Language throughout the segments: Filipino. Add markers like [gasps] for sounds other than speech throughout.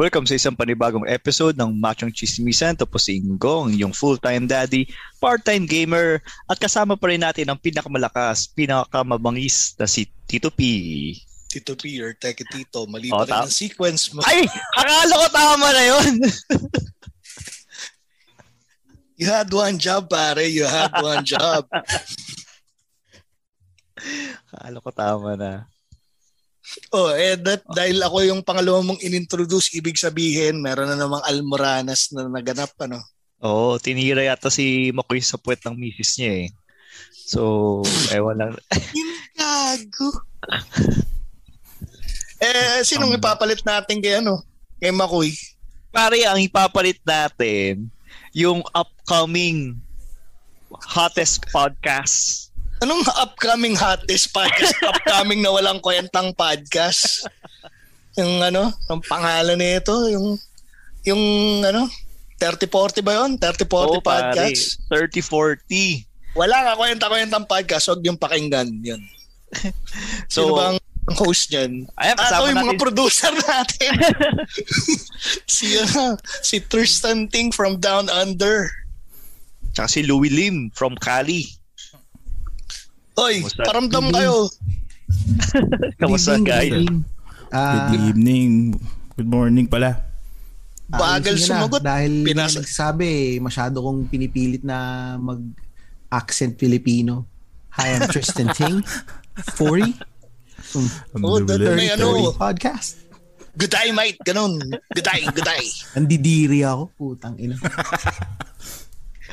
Welcome sa isang panibagong episode ng Machong Chismisan. Tapos si Ingong, yung full-time daddy, part-time gamer, at kasama pa rin natin ang pinakamalakas, pinakamabangis na si Tito P. Tito P or Teke Tito, mali Oh, rin ta- ang sequence mo. Ay! Akala ko tama na yun! [laughs] You had one job, pare. You had one job. [laughs] Akala ko tama na. Oh, eh, that, dahil ako yung pangalawa mong inintroduce, ibig sabihin, meron na namang almoranas na naganap, ano? Oo, tinira yata si Makoy sa puwet ng misis niya eh. So, [laughs] ewan lang. Yung gago. eh, sinong ipapalit natin kay ano? Kay Makoy? Pare, ang ipapalit natin, yung upcoming hottest podcast. Anong upcoming hottest podcast? [laughs] upcoming na walang kwentang podcast? Yung ano, ang pangalan nito, yung yung ano, 30-40 ba yun? 30-40 Oo, pare. podcast? 30-40. Wala ka kwenta-kwentang podcast, huwag yung pakinggan yun. [laughs] So, Sino ba ang ang host niyan? Ayan, Ah, kasama ito yung mga producer natin. [laughs] si, ano, si Tristan Ting from Down Under. Tsaka si Louie Lim from Cali. Oy, Kamusta? paramdam Good kayo. [laughs] Kamusta guys? evening. Ah, Good evening. Good morning pala. Bagal nyo na, sumagot. Dahil Pinas- nagsasabi, masyado kong pinipilit na mag-accent Filipino. Hi, I'm Tristan [laughs] Ting. 40 from Oh, that- may ano. 30 podcast. Good day, mate. Ganun. Good day, good day. [laughs] Nandidiri ako, putang ina.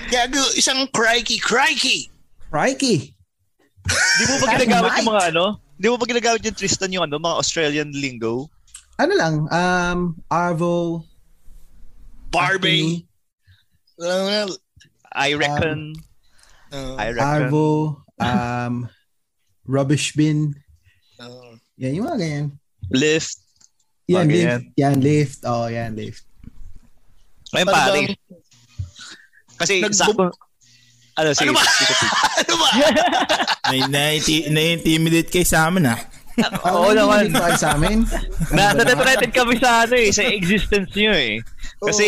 Gago, isang crikey, crikey. Crikey! Di mo ba ginagamit yung mga ano? Di mo ba ginagamit yung Tristan yung ano, mga Australian lingo? Ano lang, um, Arvo, Barbie. Uh, I reckon, uh, I reckon. Arvo, um, Rubbish Bin. uh, Yan, yung mga ganyan. Lift. Yan, Mga lift. Yan, lift. Oh, yan, lift. Ngayon pare. Kasi Nag- sa... Ano, sige. Ano ba? sige, sige. [laughs] ano ba? Na- na-intimidate kayo sa amin ah. Oo naman. Hindi kayo sa amin. Na, ba naman? natatrated kami sa ano eh, sa existence nyo eh. Kasi,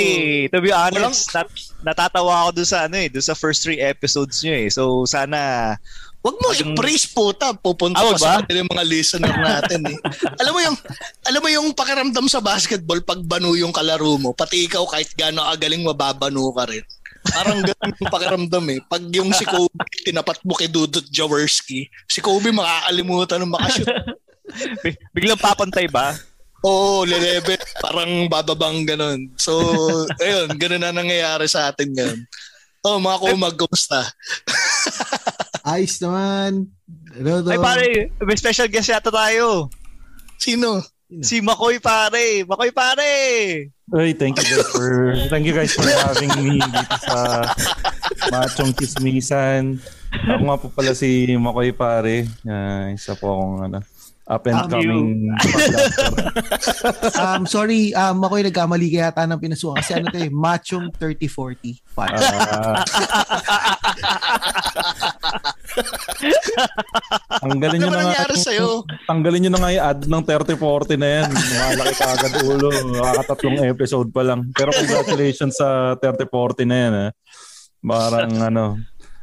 to be honest, nat, natatawa ako dun sa ano eh, dun sa first three episodes nyo eh. So, sana, Wag mo Yung- i-praise puta. Pupunta Ah, pa sa ba? kanila yung mga listener natin eh. alam mo yung alam mo yung pakiramdam sa basketball pag banu yung kalaro mo, pati ikaw kahit gaano kagaling mababanu ka rin. Parang ganun yung pakiramdam eh. Pag yung si Kobe [laughs] tinapat mo kay Dudut Jaworski, si Kobe makakalimutan ng makashoot. big- [laughs] biglang papantay ba? Oo, lelebe. Parang bababang ganun. So, ayun, ganun na nangyayari sa atin ngayon. Oh, mga kumag, kumusta? [laughs] Ayos naman. Rodo. Ay pare, may special guest yata tayo. Sino? Si Makoy pare. Makoy pare. Ay, thank you guys for thank you guys for [laughs] having me dito sa Machong Chismisan. Ako nga po pala si Makoy Pare. Uh, isa po akong ano, up and Um, coming [laughs] um, sorry, um, ako'y nagkamali kaya yata ng pinasukan. Kasi ano to eh, machong 30-40. podcast. [laughs] Tanggalin Ano nyo na nga nangyari sa'yo? Tanggalin nyo na nga yung ad ng 30-40 na yan. Malaki ka agad ulo. Nakakatatlong episode pa lang. Pero congratulations sa 30-40 na yan. Ha? Parang ano,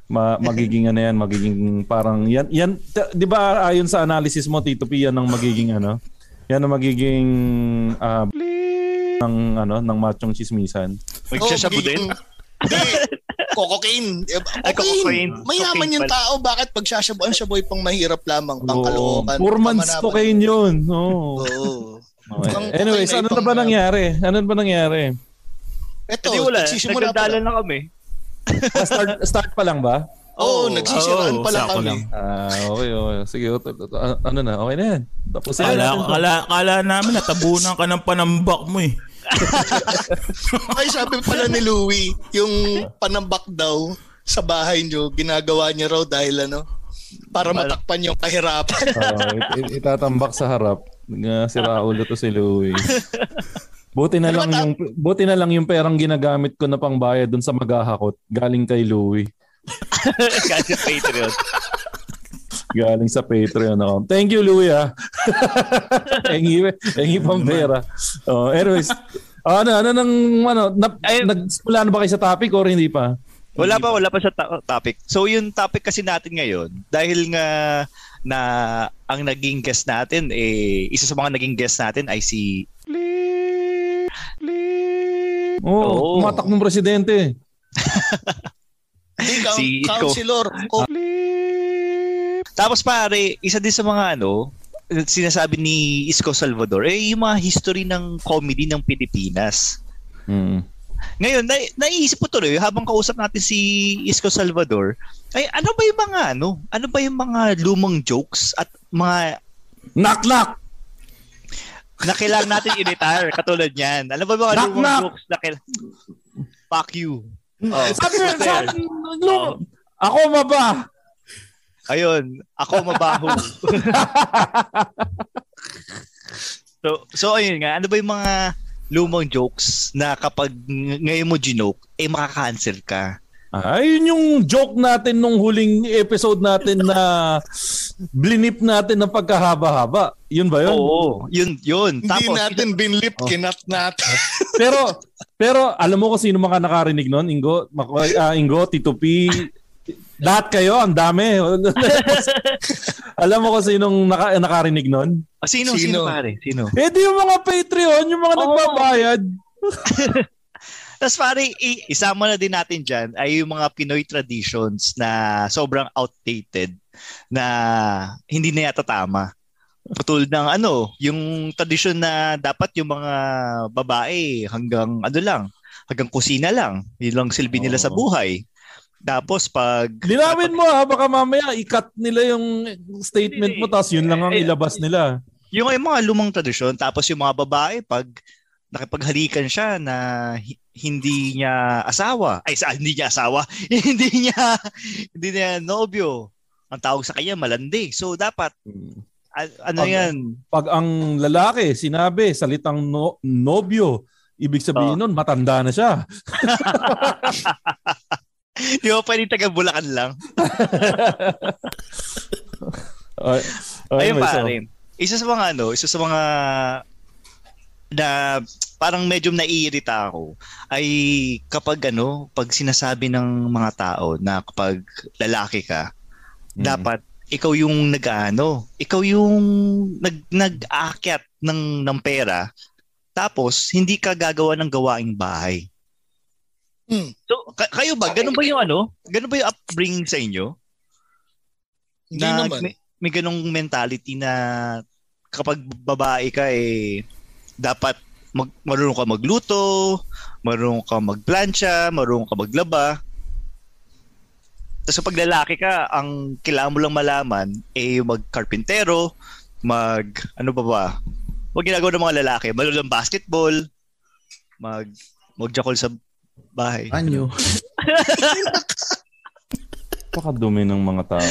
ma- magiging ano yan, magiging parang yan, yan t- di ba ayon sa analysis mo, Tito P, yan ang magiging ano, yan ang magiging ah, ng ano, ng machong chismisan. Magsasabo magiging- din? Hindi. Cocaine. Eh, Ay, Cocaine. Mayaman yung pala. tao. Bakit pag sashabuan siya boy pang mahirap lamang, pang Oo. kalookan. Four months cocaine yun. Oo. Oo. Okay. Anyways, ano na ba nangyari? Ano na ba nangyari? Ito, Hindi wala. nagsisimula pa Nagdadalan lang. lang kami. Ah, start, start pa lang ba? Oo, nagsisiraan Oo, pa lang sako kami. lang. Ah, okay, okay. Sige, ano na, okay na yan. Tapos na Kala, kala, kala namin natabunan ka ng panambak mo eh. Ay, sabi pala ni Louie, yung panambak daw sa bahay nyo, ginagawa niya raw dahil ano, para matakpan yung kahirapan. [laughs] Oo, it- it- itatambak sa harap. Nga si Raulo to si Louie. Buti na lang yung buti na lang yung perang ginagamit ko na pangbayad dun sa maghahakot galing kay Louie. [laughs] Kasi Patreon. Galing sa Patreon ako. Thank you Louie ah. Engi engi pang pera. Oh, anyways, ano ano nang ano na, nagsimula na ba kayo sa topic or hindi pa? Wala pa, wala pa sa ta- topic. So yung topic kasi natin ngayon, dahil nga na ang naging guest natin, eh, isa sa mga naging guest natin ay si Oo, oh, Oo. tumatakbong presidente. [laughs] Hindi, Si Isko. counselor. Oh, Tapos pare, isa din sa mga ano, sinasabi ni Isko Salvador, eh yung mga history ng comedy ng Pilipinas. Mm. Ngayon, na, naiisip ko tuloy, habang kausap natin si Isko Salvador, ay ano ba yung mga ano? Ano ba yung mga lumang jokes at mga Knock knock. na kailangan natin i-retire katulad niyan? Ano ba yung mga Knock, lumang knock! jokes na kailangan? Fuck you. Oh, Sabi, sabi, lu- ako maba. Ayun, ako mabaho. so, so ayun nga, ano ba yung mga lumang jokes na kapag ng- ngayon mo ginoke, eh makaka-cancel ka? Ayun yung joke natin nung huling episode natin na blinip natin ng pagkahaba-haba. Yun ba yun? Oo, yun, yun. hindi Tapos, natin binlip, kinat natin. Pero pero alam mo kung sino mga nakarinig nun? Ingo, Makoy, ah, Ingo, Tito P, lahat kayo, ang dami. [laughs] alam mo kung sinong naka, nakarinig nun? Ah, sino, sino, Sino? pare? Sino? Eh di yung mga Patreon, yung mga Oo. nagbabayad. [laughs] Tapos pare, i- isama na din natin dyan ay yung mga Pinoy traditions na sobrang outdated na hindi na yata tama. Patulad ng ano, yung tradisyon na dapat yung mga babae hanggang ano lang, hanggang kusina lang. Yun lang silbi nila sa Oo. buhay. Tapos pag Linawin mo ha, baka mamaya i-cut nila yung statement mo tapos yun lang ang Eh, ilabas nila. yung, yung mga lumang tradisyon, tapos yung mga babae pag nakipaghalikan siya na hi- hindi niya asawa, ay sa hindi niya asawa, [laughs] hindi niya hindi niya nobyo. Ang tawag sa kanya malandi. So dapat a- ano Pag- 'yan? Pag ang lalaki sinabi salitang no, nobyo, ibig sabihin nun matanda na siya. [laughs] Di ba pwedeng taga Bulacan lang? [laughs] Ay, ay, Ayun so- pare. Isa sa mga ano, isa sa mga na parang medyo naiirita ako ay kapag ano, pag sinasabi ng mga tao na kapag lalaki ka, Mm. dapat ikaw yung nag-ano, ikaw yung nag nag-aakyat ng ng pera tapos hindi ka gagawa ng gawaing bahay. Hmm. So, ka- kayo ba, ganun ba yung ano? Ganun ba yung upbringing sa inyo? Hindi na naman. May, may ganong mentality na kapag babae ka eh dapat mag, marunong ka magluto, marunong ka magplancha, marunong ka maglaba. Tapos kapag lalaki ka, ang kailangan mo lang malaman eh yung magkarpintero, mag ano ba ba? Huwag ginagawa ng mga lalaki, marunong basketball, mag magjakol sa bahay. Anyo. [laughs] Pakadumi ng mga tao.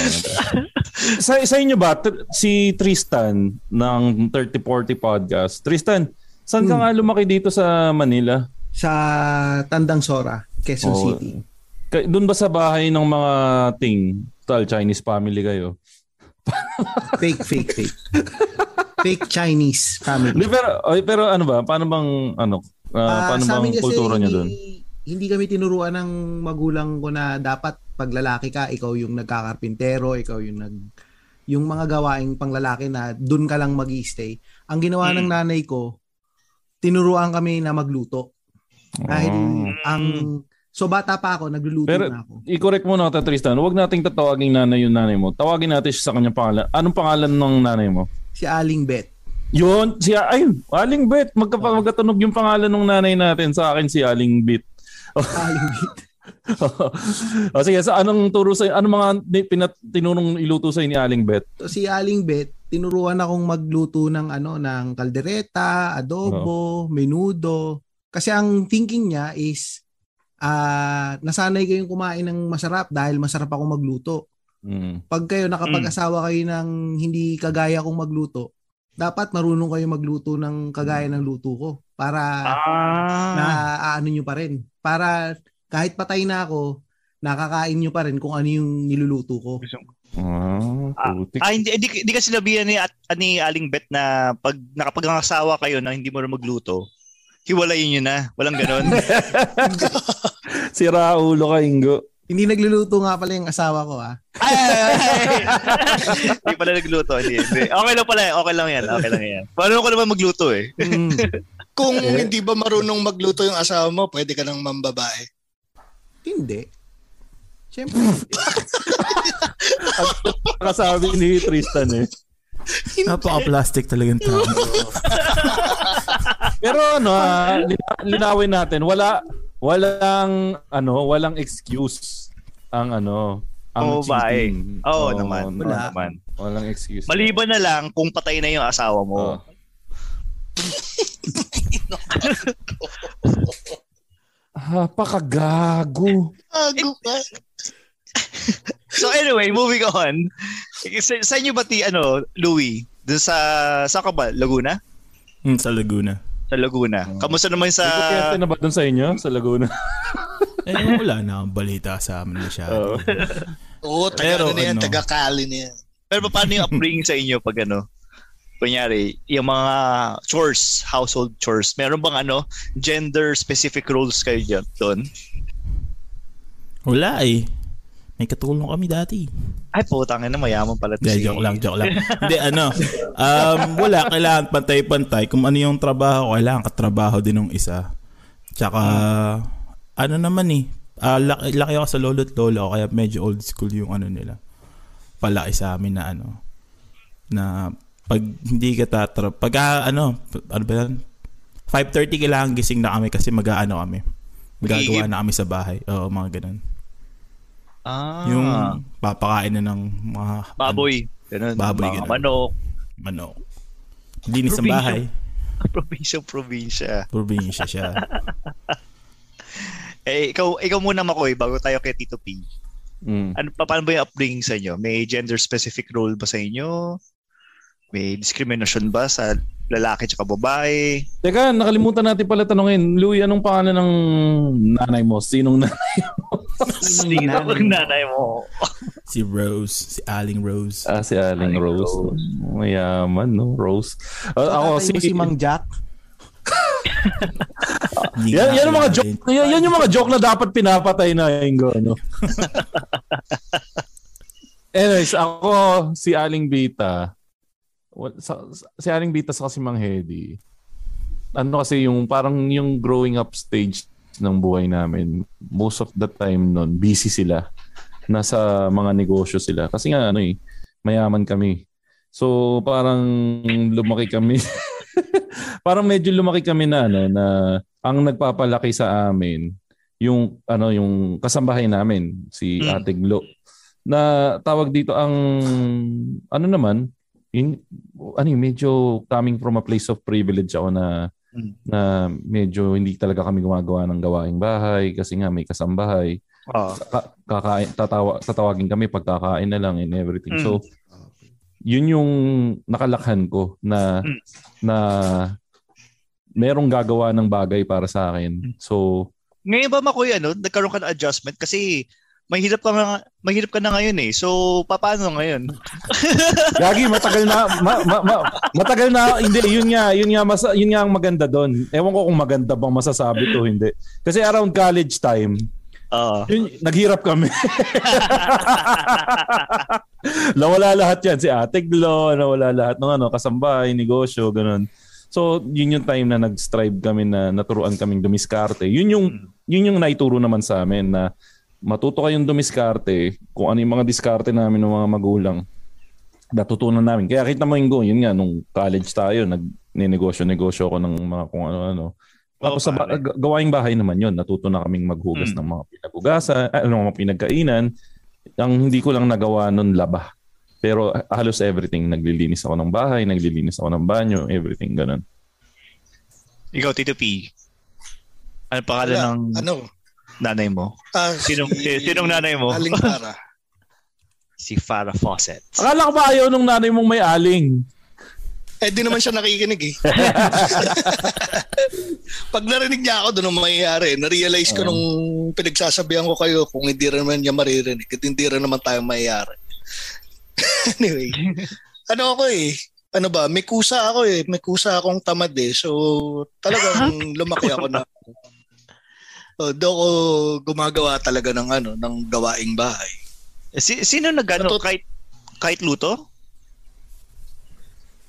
sa, sa inyo ba, tr- si Tristan ng 3040 Podcast, Tristan, saan ka Hmm. nga lumaki dito sa Manila? Sa Tandang Sora, Quezon Oo. City. Ka- Doon ba sa bahay ng mga ting, tal Chinese family kayo? Fake, fake, fake. fake Chinese family. pero, ay, pero ano ba, paano bang, ano, paano sa bang kultura niyo hindi- doon? Hindi kami tinuruan ng magulang ko na dapat pag lalaki ka, ikaw yung nagkakarpintero, ikaw yung nag yung mga gawaing panglalaki na doon ka lang mag stay Ang ginawa ng Mm. nanay ko, tinuruan kami na magluto. Dahil Oh. ang so bata pa ako, nagluluto Pero na ako. i-correct mo na kita Tristan. Huwag nating tatawagin nanay yung nanay mo. Tawagin natin siya sa kanyang pangalan. Anong pangalan ng nanay mo? Si Aling Bet. Yun, si ayun, Aling Bet. Magka, magkatunog yung pangalan ng nanay natin sa akin si Aling Bet. Aling Bet. o sige, sa anong turo sa ano mga pinat, tinurong iluto sa ni Aling Bet? So, si Aling Bet, tinuruan akong magluto ng ano ng kaldereta, adobo, menudo. Kasi ang thinking niya is ah nasanay kayong kumain ng masarap dahil masarap ako magluto. Mm. Pag kayo nakapag-asawa kayo ng hindi kagaya kong magluto, dapat marunong kayo magluto ng kagaya ng luto ko para na aano nyo pa rin. Para kahit patay na ako, nakakain nyo pa rin kung ano yung niluluto ko. Ah, putik. Ah, hindi, hindi, hindi kasi sinabihan ni, at, ni Aling Bet na pag nakapag-asawa kayo na hindi mo na magluto, hiwalayin nyo na. Walang ganon. [laughs] si Raulo ka, Ingo. Hindi nagluluto nga pala yung asawa ko ah. hindi pala nagluto. Hindi, hindi. Okay lang pala. Okay lang yan. Okay lang yan. Paano ko naman magluto eh. [laughs] Kung Eh? hindi ba marunong magluto yung asawa mo, pwede ka nang mambabae. Hindi. Siyempre. Kasabi [laughs] ni Tristan eh. Napaka-plastic talagang tao. [laughs] Pero ano, ah, lina- linawin natin, wala walang ano, walang excuse ang ano, ang eh? cheating. Oo Oo, naman. no, Wala. naman. Walang excuse. Maliban na lang kung patay na yung asawa mo. Ah, [laughs] pakagago. Ago ka. So anyway, moving on. Sa, sa inyo ba ti, ano, Louie? Doon sa, sa ka ba? Laguna? Hmm, sa Laguna. Sa Laguna. Kamusta naman sa... May kuryente na ba doon sa inyo sa Laguna? [laughs] Eh, wala na akong balita sa amin masyado. Oo, taga Pero ano na yan, ano, taga Cali na yan. Pero paano yung upbringing sa inyo pag ano? Kunyari, yung mga chores, household chores, meron bang ano, gender-specific roles kayo dyan doon? Wala eh. May katulong kami dati. Ay, putang na mayaman pala. Hindi, si- joke lang, joke lang. [laughs] Hindi, ano, um, wala, kailangan pantay-pantay. Kung ano yung trabaho, kailangan katrabaho din ng isa. Tsaka, ano naman eh, ah, laki, laki ako sa lolo't lola ko, kaya medyo old school yung ano nila. Palaki sa amin na ano, na pag hindi ka tatra, pag ah, ano, ano ba yan? 5.30 kailangan gising na kami kasi mag-ano kami. Magagawa Magigib? na kami sa bahay. Oo, mga ganun. Ah, Yung papakain na ng mga baboy. Ganun. Baboy, mga ganun. manok. manok. Linis ng Probinsya. bahay. Probinsya, probinsya. Probinsya siya. [laughs] Eh, ikaw, ikaw muna Makoy, bago tayo kay Tito P. Mm. Ano, pa, paano ba yung upbringing sa inyo? May gender-specific role ba sa inyo? May discrimination ba sa lalaki at babae? Teka, nakalimutan natin pala tanungin. Louie, anong pangalan ng nanay mo? Sinong nanay mo? Sino ang nanay mo? si Rose, si Aling Rose. Ah, si Aling Rose. Mayaman, no? Rose. Ah, ako, mo si Mang Jack. Yan, yan yung mga joke. Yan, yan yung mga joke na dapat pinapatay na Ingo, no? [laughs] Anyways, ako si Aling Bita. Wal- Sa, sa- si Aling Bita sa kasi Mang Hedy. Ano kasi yung parang yung growing up stage ng buhay namin. Most of the time nun, busy sila. Nasa mga negosyo sila. Kasi nga ano eh, mayaman kami. So parang lumaki kami. [laughs] parang medyo lumaki kami na ano na ang nagpapalaki sa amin yung ano yung kasambahay namin si Mm. Ate Glo na tawag dito ang ano naman yun, ano yun, medyo coming from a place of privilege ako na Mm. na medyo hindi talaga kami gumagawa ng gawaing bahay kasi nga may kasambahay Oh. Ka- kakain tatawa tatawagin kami pagkakain na lang and everything. Mm. So yun yung nakalakhan ko na Mm. na merong gagawa ng bagay para sa akin. So Ngayon ba Makoy, ano, nagkaroon ka ng adjustment? Kasi mahirap ka na, mahirap ka na ngayon eh. So, paano ngayon? [laughs] Gagi, matagal na ma, ma, ma- matagal na hindi yun nga, yun nga mas, yun nga ang maganda doon. Ewan ko kung maganda bang masasabi to hindi. Kasi around college time, Oo. yun, naghirap kami. [laughs] nawala lahat yan. Si Ate Glo, nawala lahat ng ano, kasambahay, negosyo, ganun. So, yun yung time na nag-strive kami na naturuan kaming dumiskarte. Yun yung, yun yung naituro naman sa amin na matuto kayong dumiskarte kung ano yung mga diskarte namin ng mga magulang. Natutunan namin. Kaya kita mo yung go, yun nga, nung college tayo, nag-negosyo-negosyo ako ng mga kung ano-ano. Tapos sa ba- g- gawaing bahay naman yun, natuto na kaming maghugas Hmm. ng mga pinaghugasan, ah, ano, mga pinagkainan. Ang hindi ko lang nagawa nun, laba. Pero ah, halos everything, naglilinis ako ng bahay, naglilinis ako ng banyo, everything ganun. Ikaw, Tito P. Ano pangalan Wala. ng Ano? Nanay mo? Ah, Sinong, si, sinong nanay mo? Aling para. [laughs] si Farah Fawcett. Akala ko ba ayaw nung nanay mong may aling? Eh, di naman siya nakikinig eh. [laughs] Pag narinig niya ako, doon ang mangyayari. Na-realize ko nung pinagsasabihan ko kayo kung hindi rin naman niya maririnig at hindi rin naman tayo mayayari. [laughs] anyway, ano ako eh, ano ba, may kusa ako eh. May kusa akong tamad eh. So, talagang lumaki ako na So, do ko gumagawa talaga ng ano, ng gawaing bahay. Si, sino nagano kahit kahit luto?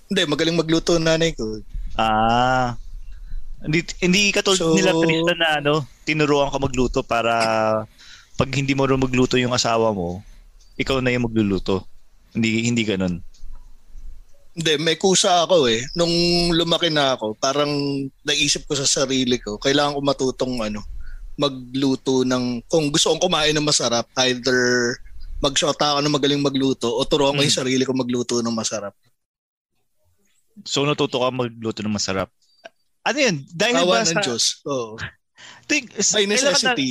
Hindi, magaling magluto nanay ko. Ah. Hindi hindi katulad So- nila Tristan na ano, tinuruan ka magluto para pag hindi mo rin magluto yung asawa mo, ikaw na yung magluluto. Hindi hindi ganoon. Hindi, may kusa ako eh. Nung lumaki na ako, parang naisip ko sa sarili ko, kailangan ko matutong ano, magluto ng, kung gusto kong kumain ng masarap, either magsyota ako na magaling magluto o turuan ko yung sarili ko magluto ng masarap. So natuto ka magluto ng masarap. Ano yun? Dahil Awa ba ng sa... Diyos. Oo. [laughs] Think, By kailan ka na- necessity.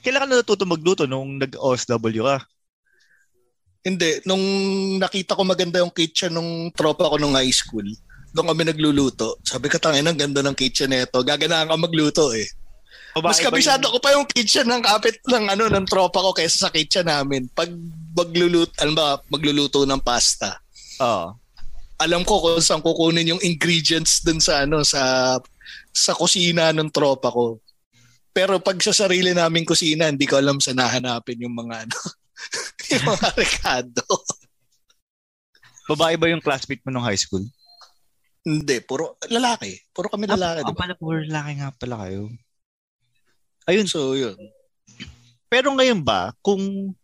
Kailan ka na natuto magluto nung nag-OFW ka? Hindi, nung nakita ko maganda yung kitchen nung tropa ko nung high school, doon kami nagluluto. Sabi ko, tangin, ang ganda ng kitchen nito. Gaganahan ka magluto eh. Babae Mas kabisado yung- ko pa yung kitchen ng kapit ng ano ng tropa ko kaysa sa kitchen namin. Pag magluluto, ano ba, magluluto ng pasta. Oo. Alam ko kung saan kukunin yung ingredients dun sa ano sa sa kusina ng tropa ko. Pero pag sa sarili naming kusina, hindi ko alam saan nahanapin yung mga ano [laughs] yung mga rekado. Babae ba yung classmate mo nung high school? Hindi, puro lalaki. Puro kami lalaki, Ah, di ba? pala, puro lalaki nga pala kayo. Ayun. So, yun. Pero ngayon ba, kung...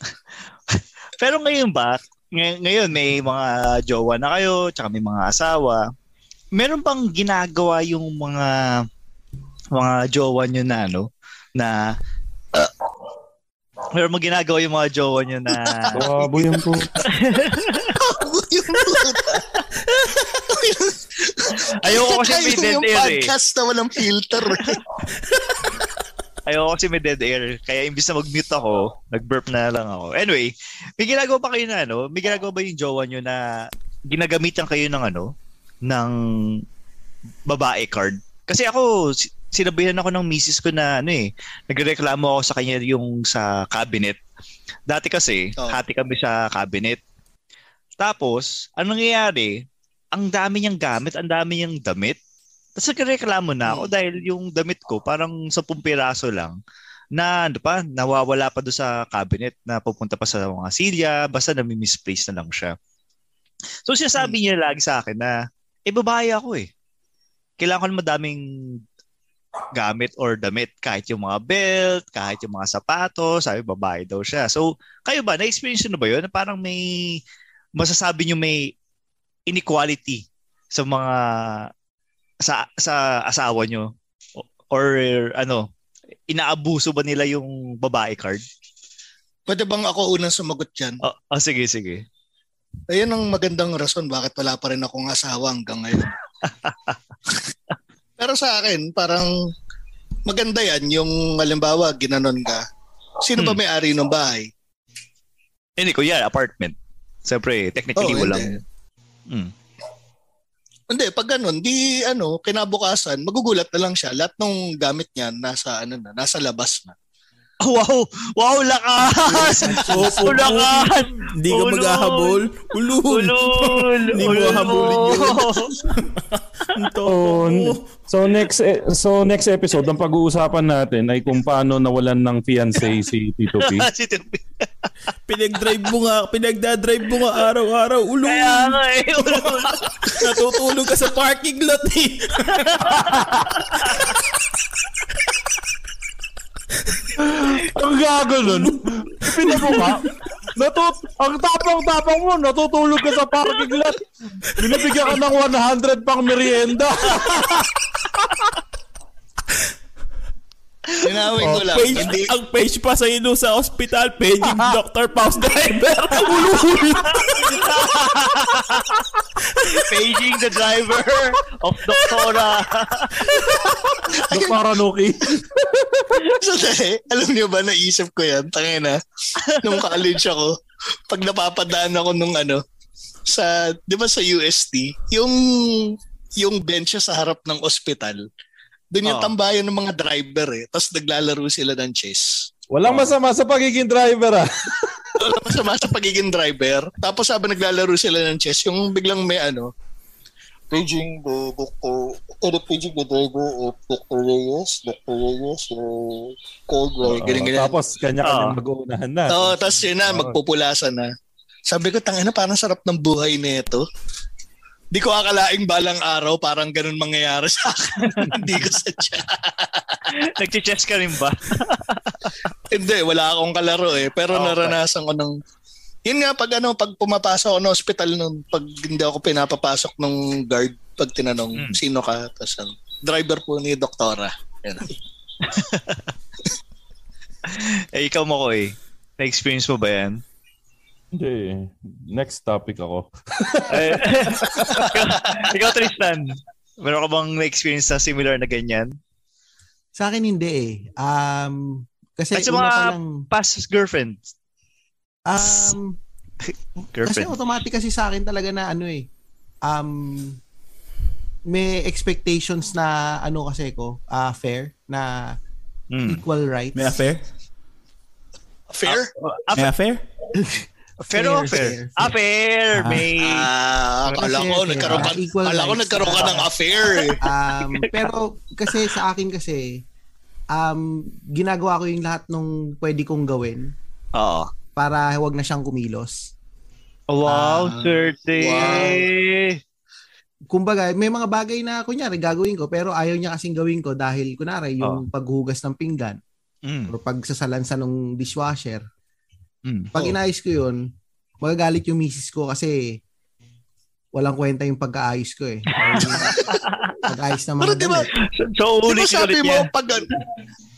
[laughs] Pero ngayon ba, ngay- ngayon may mga jowa na kayo, tsaka may mga asawa, meron bang ginagawa yung mga mga jowa nyo na ano, na meron bang ginagawa yung mga jowa nyo na Babo yung puta. Ayoko kasi may dead yung air eh. podcast na walang filter. eh. [laughs] Ayoko kasi may dead air. Kaya imbis na mag-mute ako, nag-burp na lang ako. Anyway, may ginagawa ba kayo na ano? May ginagawa ba yung jowa nyo na ginagamitan kayo ng ano? Ng babae card? Kasi ako, si- sinabihan ako ng misis ko na ano eh, nagreklamo ako sa kanya yung sa cabinet. Dati kasi, Oh. hati kami sa cabinet. Tapos, anong nangyayari? Ang dami niyang gamit, ang dami niyang damit. Tapos nagreklamo na ako dahil yung damit ko parang 10 piraso lang na ano pa, nawawala pa doon sa cabinet na pupunta pa sa mga silya, basta nami-misplace na lang siya. So sinasabi niya lagi sa akin na, eh babae ako eh. Kailangan ko ng madaming gamit or damit kahit yung mga belt, kahit yung mga sapatos, sabi babae daw siya. So, kayo ba, na-experience na ba yun? Parang may, masasabi nyo may inequality sa mga sa sa asawa nyo or ano inaabuso ba nila yung babae card? Pwede bang ako unang sumagot dyan? Oh, oh sige sige. Ayun ang magandang rason bakit wala pa rin akong asawa hanggang ngayon. [laughs] Pero sa akin, parang maganda yan yung halimbawa, ginanon ka. Sino ba Hmm. may-ari ng bahay? Hindi ko yan, apartment. Siyempre, technically Oh, walang... hindi. Hmm. Hindi, pag ganun, di ano, kinabukasan, magugulat na lang siya. Lahat ng gamit niya nasa ano na, nasa labas na. Wow! Wow, lakas! Opo, [laughs] lakas! Hindi ka maghahabol. Ulul. Ulol! Hindi mo hahabulin yun. So, [laughs] so next e- so next episode ang pag-uusapan natin ay kung paano nawalan ng fiancé si Tito P. [laughs] si Tito P. Pinag-drive mo nga, pinagdadrive mo nga araw-araw. Ulo. Kaya nga eh. Natutulog ka sa parking lot eh. [laughs] Ang gago nun. Nga. Natut ang tapang-tapang mo, natutulog ka sa parking lot. Binibigyan ka ng 100 pang merienda. [laughs] Tinawin ko lang. Page, Hindi, ang page pa sa ino sa hospital, paging [laughs] Dr. Paus driver. Ulo-ulo. Paging the driver of Doctora. [laughs] Doktora Nuki. Sandali, alam niyo ba, naisip ko yan. Tangina, nung college ako, pag napapadaan ako nung ano, sa, di ba sa UST, yung, yung bench sa harap ng ospital, doon yung Oo. tambayan ng mga driver eh. Tapos naglalaro sila ng chess. Walang masama sa pagiging driver ah. [laughs] Wala masama sa pagiging driver. Tapos sabi naglalaro sila ng chess, yung biglang may ano, paging the doctor, or paging the driver of Dr. Reyes, Dr. Reyes, uh, cold right, ganyan, ganyan. Tapos kanya-kanya Ah. mag-uunahan na. Oo, tapos yun na, magpupulasan na. Sabi ko, tangina, parang sarap ng buhay nito. Di ko akalaing balang araw, parang ganun mangyayari sa akin. [laughs] Hindi ko sadya. [laughs] Nag-chess ka rin ba? [laughs] Hindi, wala akong kalaro eh. Pero Okay. naranasan ko ng... Yun nga, pag ano, pag pumapasok ako ng hospital nun, pag hindi ako pinapapasok ng guard, pag tinanong, Hmm. sino ka? Tapos, ano, driver po ni Doktora. Yan. Eh, ikaw mo ko eh. Na-experience mo ba yan? Hindi. Next topic ako. [laughs] Eh, ikaw, [laughs] ikaw, Tristan. Meron ka bang na-experience na similar na ganyan? Sa akin hindi eh. Um, kasi Ay, sa mga lang, past girlfriend. um, kasi Girlfriend. automatic kasi sa akin talaga na ano eh. Um, may expectations na ano kasi ko, ah fair, na Mm. equal rights. May affair? Fair? May affair? [laughs] Fair o fair? Ah, fair. Ah. May... Ah, akala ko, nagkaroon ka, ah, equal akala ko nagkaroon ka ng affair eh. Um, pero kasi sa akin kasi, um, ginagawa ko yung lahat nung pwede kong gawin Oo. para wag na siyang kumilos. Wow, Ah, certain. wow. Kumbaga, may mga bagay na kunyari gagawin ko pero ayaw niya kasing gawin ko dahil kunari yung paghugas ng pinggan Mm. or pagsasalansa ng dishwasher. Mm. Pag Oh. inayos ko yun, magagalit yung misis ko kasi walang kwenta yung pagkaayos ko eh. [laughs] Pag-ayos mga Pero di ba. So, ulit sabi ulit mo, yan. pag,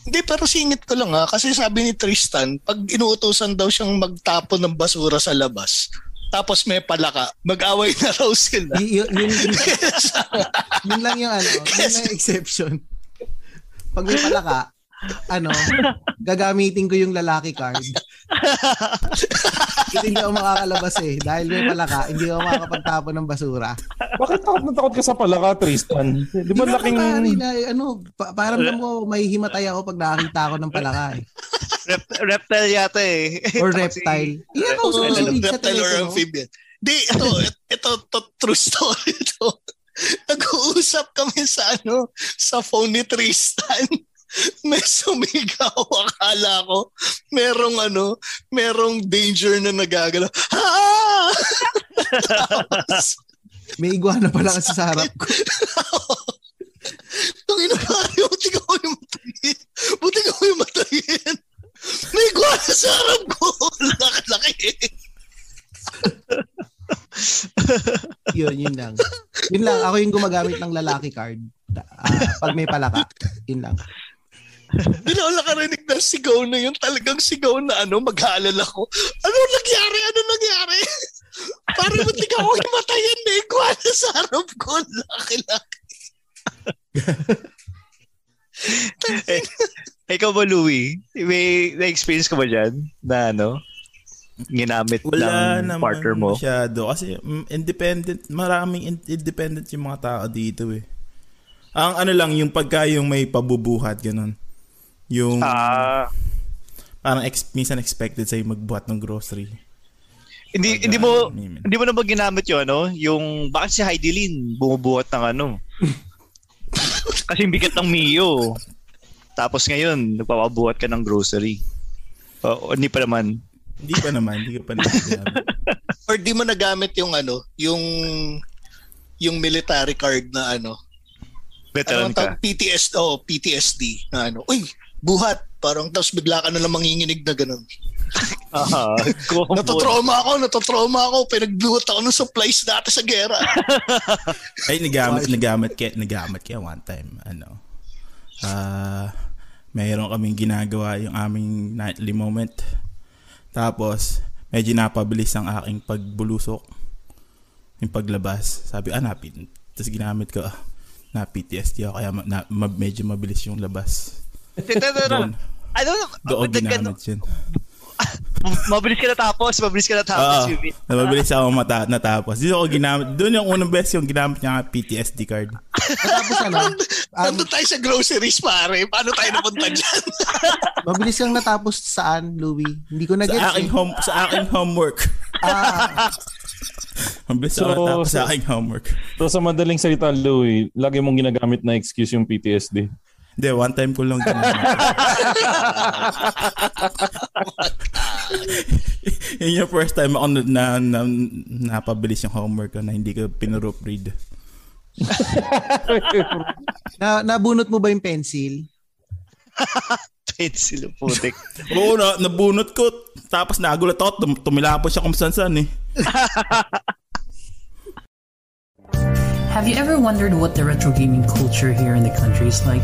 hindi, pero singit ko lang ha, kasi sabi ni Tristan, pag inuutosan daw siyang magtapon ng basura sa labas, tapos may palaka, mag-away na raw sila. Y- y- yun, yun, [laughs] yun lang yung ano, yun lang yung exception. Pag may palaka, ano, gagamitin ko yung lalaki card. Hindi ako makakalabas eh. Dahil may palaka, hindi ako makakapagtapon ng basura. Bakit takot na takot ka sa palaka, Tristan? Di ba laking... pare na, ano, pa- parang mo may himatay ako pag nakakita ako ng palaka eh. Rep- reptile yata eh. Or reptile. Iyan ako sa usapin sa reptile or telepono. amphibian. Di, ito, ito, ito, true story ito. [laughs] Nag-uusap kami sa ano, sa phone ni Tristan. [laughs] May sumigaw, [laughs] akala ko. Merong ano, merong danger na nagagalaw. Ah! Tapos, [laughs] May iguana pala kasi sa harap ko. Nung inapari, buti ka ko yung matayin. Buti ka ko yung matayin. May iguana sa harap ko. Laki-laki. Yun, yun lang. Yun lang, ako yung gumagamit ng lalaki card. Ah, pag may palaka. Yun lang. Na ako nakarinig ng sigaw na yun. Talagang sigaw na ano, mag-aalala ko. Ano nangyari? Ano nangyari? [laughs] Parang buti ka ko yung matayin. May iguana sa harap ko. Laki-laki. [laughs] eh, ikaw ba, Louie? May na-experience ka ba dyan na ano? Ginamit Wala ng naman partner mo? masyado. Kasi mm, independent, maraming in- independent yung mga tao dito eh. Ang ano lang, yung pagka yung may pabubuhat, ganun. Yung Ah, parang ex- minsan expected sa'yo magbuhat ng grocery. hindi Pag, hindi mo may- hindi mo na ba ginamit 'yung ano, yung bakit si Heidi Lin bumubuhat ng ano? [laughs] Kasi bigat ng Mio. Tapos ngayon, nagpapabuhat ka ng grocery. O, o, hindi pa naman. Hindi pa naman, hindi ko pa naman. [laughs] Or di mo nagamit yung ano, yung yung military card na ano. Veteran ano, ka. PTSD, oh, PTSD na ano. Uy, buhat. Parang tapos bigla ka na lang manginginig na ganun. [laughs] Combo. Natotrauma ako, natotrauma ako. Pinagbuhat ako ng supplies dati sa gera. [laughs] Ay, nagamit, nagamit kaya, nagamit kaya one time, ano, ah, mayroon kaming ginagawa yung aming nightly moment. Tapos, medyo napabilis ang aking pagbulusok. Yung paglabas. Sabi, ah, napin. Tapos ginamit ko, ah, na PTSD ako, kaya ma- na, ma- medyo mabilis yung labas. Doon, Ano? doon Ba't ginamit ganun? yun. [laughs] Mabilis ka natapos, mabilis ka natapos. Oo, Yumi. mabilis ako mata- natapos. Dito ako ginamit, doon yung unang best yung ginamit niya nga PTSD card. Tapos ano, um, [laughs] Nandun tayo sa groceries, pare. Paano tayo napunta dyan? [laughs] mabilis kang natapos saan, Louie? Hindi ko Sa na-get. aking, eh. home, sa aking homework. Ah, Mabilis So, ako natapos sa so- aking homework. So sa madaling salita, Louie, lagi mong ginagamit na excuse yung PTSD. Hindi, one time ko lang ginamit. [laughs] Yun yung first time ako na, na, na napabilis yung homework ko na hindi ko pinuroof-read. [laughs] na, nabunot mo ba yung pencil? [laughs] Pencil, putik. Oo, na, nabunot ko. Tapos nagulat ako. Tum- tumilapos siya kung saan-saan eh. Have you ever wondered what the retro gaming culture here in the country is like?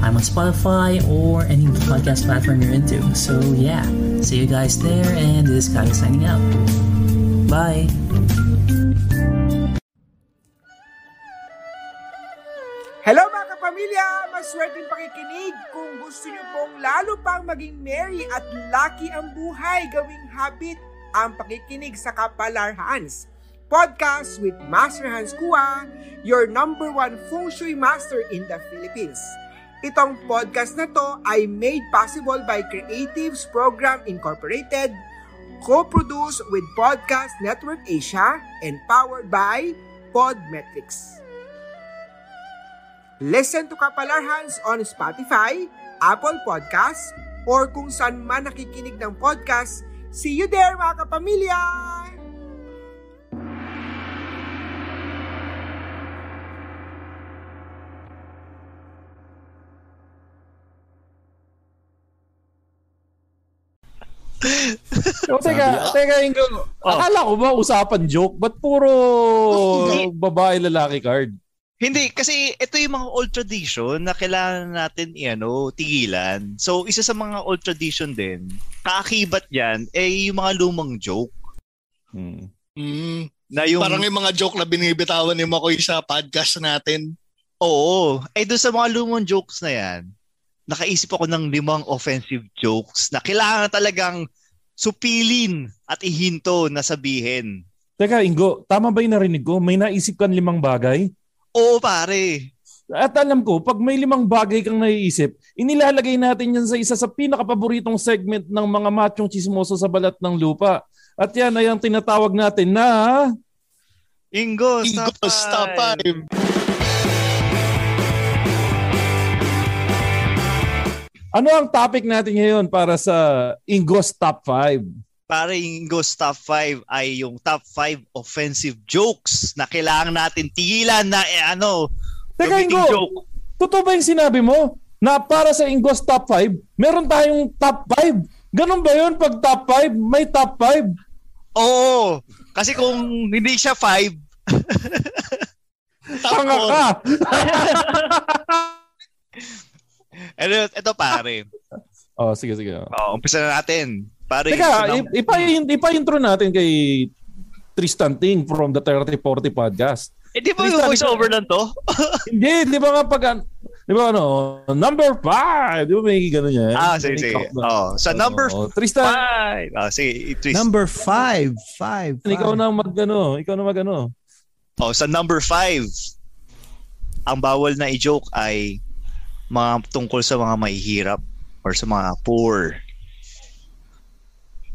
I'm on Spotify or any podcast platform you're into. So yeah, see you guys there, and this is Kage signing out. Bye. Hello mga kapamilya! Maswerteng pakikinig kung gusto nyo pong lalo pang maging merry at lucky ang buhay gawing habit ang pakikinig sa Kapalar Hans. Podcast with Master Hans Kua, your number one feng shui master in the Philippines. Itong podcast na to ay made possible by Creatives Program Incorporated, co-produced with Podcast Network Asia, and powered by Podmetrics. Listen to Kapalar Hands on Spotify, Apple Podcasts, or kung saan man nakikinig ng podcast. See you there mga kapamilya! O, teka, teka, Ingo. Akala ko ba usapan joke? Ba't puro babae lalaki card? Hindi, kasi ito yung mga old tradition na kailangan natin i-ano, tigilan. So, isa sa mga old tradition din, kaakibat yan, eh yung mga lumang joke. Hmm. Mm, Na yung, Parang yung mga joke na binibitawan ni Makoy sa podcast natin. oo. Eh, doon sa mga lumang jokes na yan, nakaisip ako ng limang offensive jokes na kailangan talagang supilin at ihinto na sabihin. Teka, Ingo, tama ba yung narinig ko? May naisip kang limang bagay? Oo, pare. At alam ko, pag may limang bagay kang naiisip, inilalagay natin yan sa isa sa pinakapaboritong segment ng mga machong chismoso sa balat ng lupa. At yan ay ang tinatawag natin na... Ingo, Ingo, stop, stop time. Ano ang topic natin ngayon para sa Ingo's Top 5? Pare, Ingo's top 5 ay yung top 5 offensive jokes na kailangan natin tigilan na eh, ano, Teka, Ingo, joke. totoo ba yung sinabi mo na para sa Ingo's Top 5, meron tayong top 5? Ganun ba yun? Pag top 5, may top 5? Oo. Kasi kung hindi siya 5, Tanga [laughs] ka! [laughs] ano, ito pare. oh, sige, sige. Oh, umpisa na natin. Pare, Teka, ng- ip- ipa, ipa-intro natin kay Tristan Ting from the 3040 podcast. eh, di ba yung Tristan, voice over lang to? [laughs] Hindi, di ba nga pag, di ba ano, number 5, di ba may gano'n yan? ah, sige, sige. Oh, sa number Oh, Tristan, 5. Oh, sige, Tris. Number five. Five. ikaw five. na mag ano, ikaw na mag ano. Oh, sa number five, ang bawal na i-joke ay mga tungkol sa mga mahihirap or sa mga poor.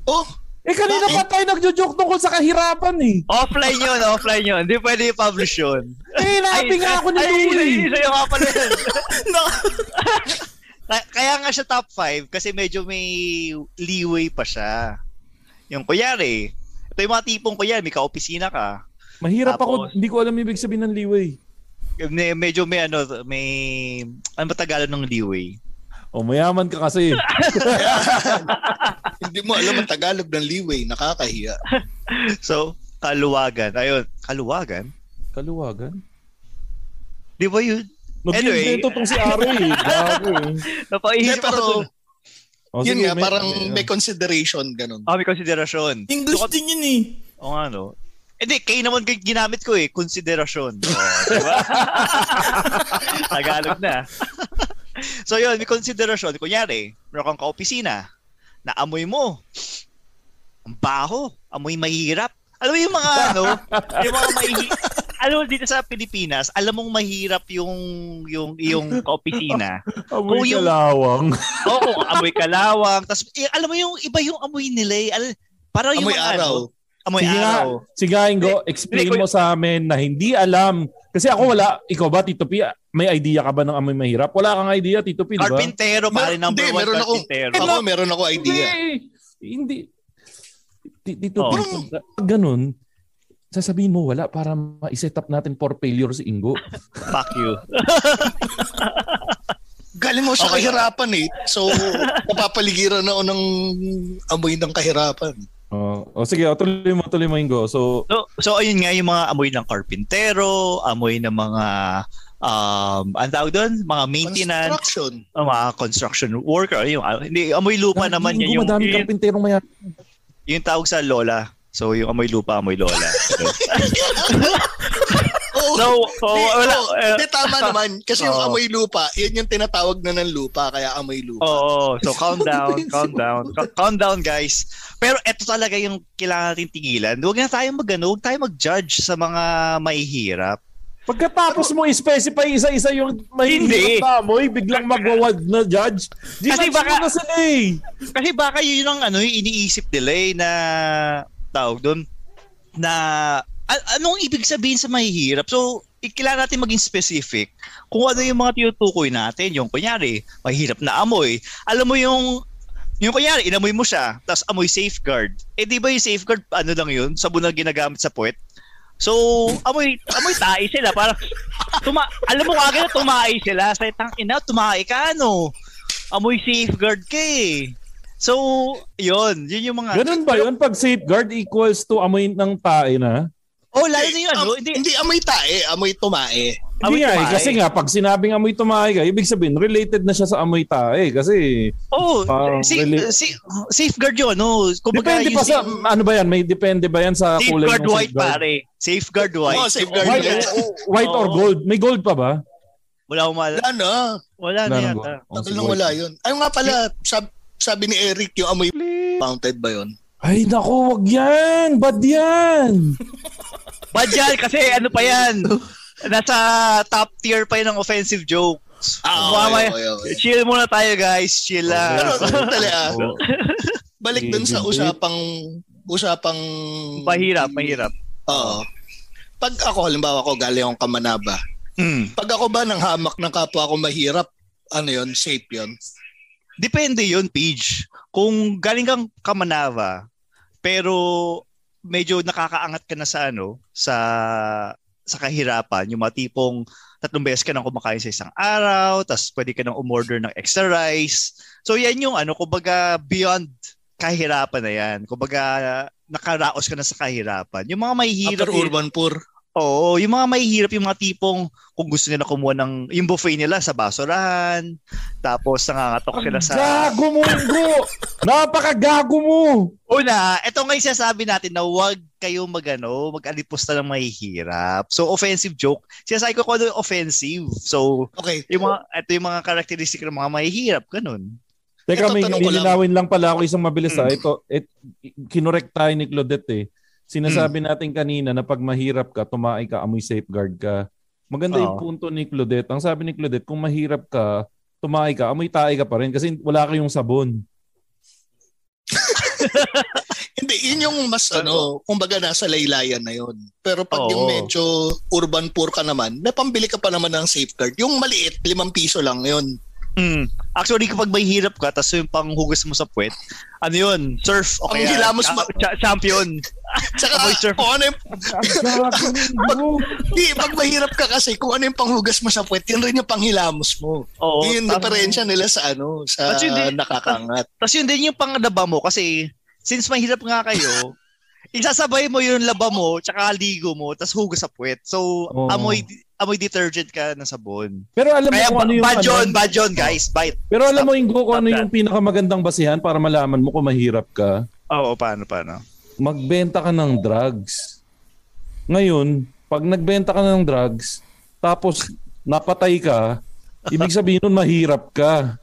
Oh, Eh kanina pa tayo nagjo-joke tungkol sa kahirapan eh. Offline yun, offline yun. Hindi pwede i-publish yun. Eh, nabi nga ako ni ay, Louie. ay, ay, sa'yo nga pala yun. [laughs] [laughs] Kaya- Kaya nga siya top 5 kasi medyo may leeway pa siya. Yung kunyari, ito yung mga tipong kunyari, may ka-opisina ka. Mahirap ako, Tapos- hindi ko alam ibig sabihin ng leeway. May, medyo may ano, may, ano ba Tagalog ng leeway? O mayaman ka kasi. [laughs] Hindi mo alam ang Tagalog ng leeway. Nakakahiya. [laughs] So, kaluwagan. Ayun, kaluwagan? Kaluwagan? Di ba yun? Anyway. Nag-invento tong si Ari eh. [laughs] Napaisip ako dun. O, yun nga, may- parang may- may consideration, ganun. Ah, may konsiderasyon. English din yun eh. O nga, no? Hindi, kayo naman ginamit ko eh, konsiderasyon. [laughs] Oh, di ba? [laughs] Tagalog na. [laughs] so yun, may konsiderasyon. Kunyari, meron kang kaopisina, na amoy mo, ang baho, amoy mahirap. Alam mo yung mga ano, yung mga mahihirap. Alam mo, dito sa Pilipinas, alam mong mahirap yung yung yung kaopisina. Amoy Kung yung- kalawang. Oo, amoy kalawang. Tapos, eh, alam mo yung iba yung amoy nila eh. Al- parang yung Amoy mga araw. Ano, amoy Sige nga, araw. sige nga, Ingo, explain mo sa amin na hindi alam. Kasi ako wala, ikaw ba, Tito P, may idea ka ba ng amoy mahirap? Wala kang idea, Tito P, di ba? Carpintero, pare number hindi, one, meron ako- carpintero. Ako, meron ako idea. Hindi. Hindi. Ti- Tito Oh. P, pag ganun, sasabihin mo wala para ma-set up natin for failure si Ingo. [laughs] Fuck you. [laughs] Galing mo sa Okay. kahirapan eh. So, napapaligiran na ako ng amoy ng kahirapan. Oh, o sige, o, tuloy mo, tuloy mo Ingo. So, So, so ayun nga yung mga amoy ng karpintero, amoy ng mga um ang tawag doon, mga maintenance, Construction. uh, mga construction worker, yung ah, hindi amoy lupa naman yan Ingo, yung madami yung, karpinterong maya. yung tawag sa lola. So yung amoy lupa, amoy lola. [laughs] [laughs] Oo. so, so Di, wala eh, Di, tama naman. Kasi yung Oo. amoy lupa, yan yung tinatawag na ng lupa, kaya amoy lupa. Oo, so [laughs] calm down, calm down. Ca- Calm down guys. Pero eto talaga yung kailangan natin tigilan. Huwag na tayo magano, huwag tayo mag-judge sa mga mahihirap. Pagkatapos mo i-specify isa-isa yung may Hindi. amoy, biglang magwawad na judge. Di Kasi baka... na sila eh. Kasi baka yun ang ano, yung iniisip nila eh, na tawag doon na a- anong ibig sabihin sa mahihirap? So, kailangan natin maging specific kung ano yung mga tinutukoy natin. Yung kunyari, mahirap na amoy. Alam mo yung yung kunyari, inamoy mo siya, tapos amoy safeguard. Eh di ba yung safeguard, ano lang yun, sabon na ginagamit sa puwet? So, amoy amoy tae sila. Parang, tuma alam mo kagad na tumae sila. Sa tang ina, tumae ka, ano? Amoy safeguard ka eh. So, yun. Yun yung mga... Ganun ba yun? Pag safeguard equals to amoy ng tae na? Oh, lalo na yung ano. Am- hindi, amoy tae, amoy tumae. Hindi nga eh, tumae. kasi nga pag sinabing amoy tumae ka, ibig sabihin related na siya sa amoy tae kasi Oh, si, rela- si, safeguard yun, ano? Kumbaga, depende pa sa ano ba yan? May depende ba yan sa kulay Safeguard ng white, pare. Safeguard white. Oh, safeguard White, white. white or Oo. gold? May gold pa ba? Wala akong maalala. Wala na. Wala na Wala na yata. Oh, Tagal nang wala yun. Ay nga pala, sab- sabi ni Eric, yung amoy mounted ba yun? Ay nako, wag yan. Bad yan. [laughs] Bad yan, kasi ano pa yan? [laughs] Nasa top tier pa yun ng offensive jokes. Ah, okay, okay, okay. Chill muna tayo, guys. Chill lang. Pero, tali ah, balik dun sa usapang, usapang... mahirap, mahirap. Oo. Pag ako, halimbawa ako, galing akong kamanaba. Hmm. Pag ako ba ng hamak ng kapwa ako mahirap, ano yun, safe yun? Depende yun, Pidge. Kung galing kang Kamanava, pero medyo nakakaangat ka na sa ano, sa sa kahirapan, yung mga tipong tatlong beses ka nang kumakain sa isang araw, tapos pwede ka nang umorder ng extra rice. So yan yung ano, kumbaga beyond kahirapan na yan. Kumbaga nakaraos ka na sa kahirapan. Yung mga mahihirap, After urban poor. Oo, yung mga mahihirap, yung mga tipong kung gusto nila kumuha ng yung buffet nila sa basurahan, tapos nangangatok sila sa... Gago mo, Ingo. Napakagago mo. Una, ito nga yung sinasabi natin na huwag kayo magano, mag-alipusta ng mahihirap. So, offensive joke. Sinasabi ko kung ano yung offensive. So, Okay. yung mga, ito yung mga characteristic ng mga mahihirap. Ganun. Teka, Ito, may ko lang. lilinawin lang pala ako isang mabilis Hmm. ha. Ito, et, kinorek tayo ni Claudette eh. Sinasabi natin kanina na pag mahirap ka, tumae ka, amoy safeguard ka. Maganda yung Oo. punto ni Claudette. Ang sabi ni Claudette, kung mahirap ka, tumae ka, amoy tae ka pa rin kasi wala kayong sabon. [laughs] Hindi, yun yung mas ano, kumbaga nasa laylayan na yun. Pero pag Oo. yung medyo urban poor ka naman, may pambili ka pa naman ng safeguard. Yung maliit, limang piso lang yun. Mm. Actually, kapag may hirap ka, tapos yung panghugas mo sa puwet, ano yun? Surf. O Ang kaya, hilamos cha- mo- cha- champion. Tsaka, Amoy surf. kung ano yung, di, pag mahirap ka kasi, kung ano yung panghugas mo sa puwet, yun rin yung panghilamos mo. Oo, yun yung tama. diferensya nila sa ano, sa At yun din- nakakangat. Tapos yun din yung panglaba mo kasi since mahirap nga kayo, [laughs] isasabay mo yung laba mo, tsaka ligo mo, tapos hugas sa puwet. So, Oo. amoy amoy detergent ka ng sabon. Pero alam mo Kaya kung ano yung bad ano- yun, bad yun, guys. Bite. Pero alam mo, Ingo, kung ano Stop yung pinakamagandang basihan para malaman mo kung mahirap ka? Oo, paano, paano? Magbenta ka ng drugs. Ngayon, pag nagbenta ka ng drugs, tapos napatay ka, ibig sabihin nun mahirap ka.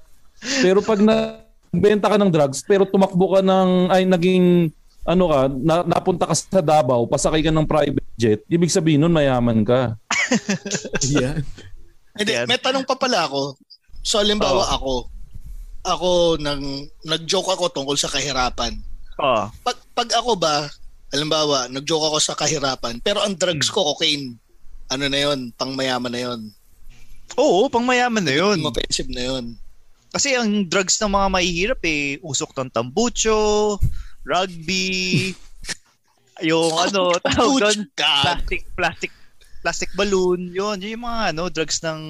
Pero pag nagbenta ka ng drugs, pero tumakbo ka ng, ay naging, ano ka, na, napunta ka sa Davao, pasakay ka ng private jet, ibig sabihin nun mayaman ka. Yan. Hindi, may tanong pa pala ako. So, halimbawa ako, ako, nang, nag-joke ako tungkol sa kahirapan. Oo. Pag, pag ako ba, halimbawa, nag-joke ako sa kahirapan, pero ang drugs ko, cocaine. Ano na yun? Pangmayaman na yun. Oo, pang mayaman na yun. Offensive na yun. Kasi ang drugs ng mga mahihirap eh, usok ng tambucho, rugby, [laughs] yung ano, tawag doon, plastic, plastic, plastic balloon, yun, yun yung mga ano, drugs ng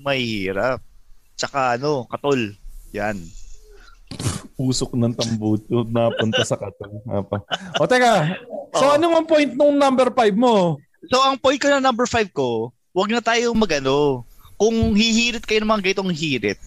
mahihirap. Tsaka ano, katol. Yan. Usok ng tambuto napunta sa katong. Apa. O teka, so ano ang point nung number 5 mo? So ang point ko na number 5 ko, wag na tayong magano. Kung hihirit kayo ng mga ganitong hirit,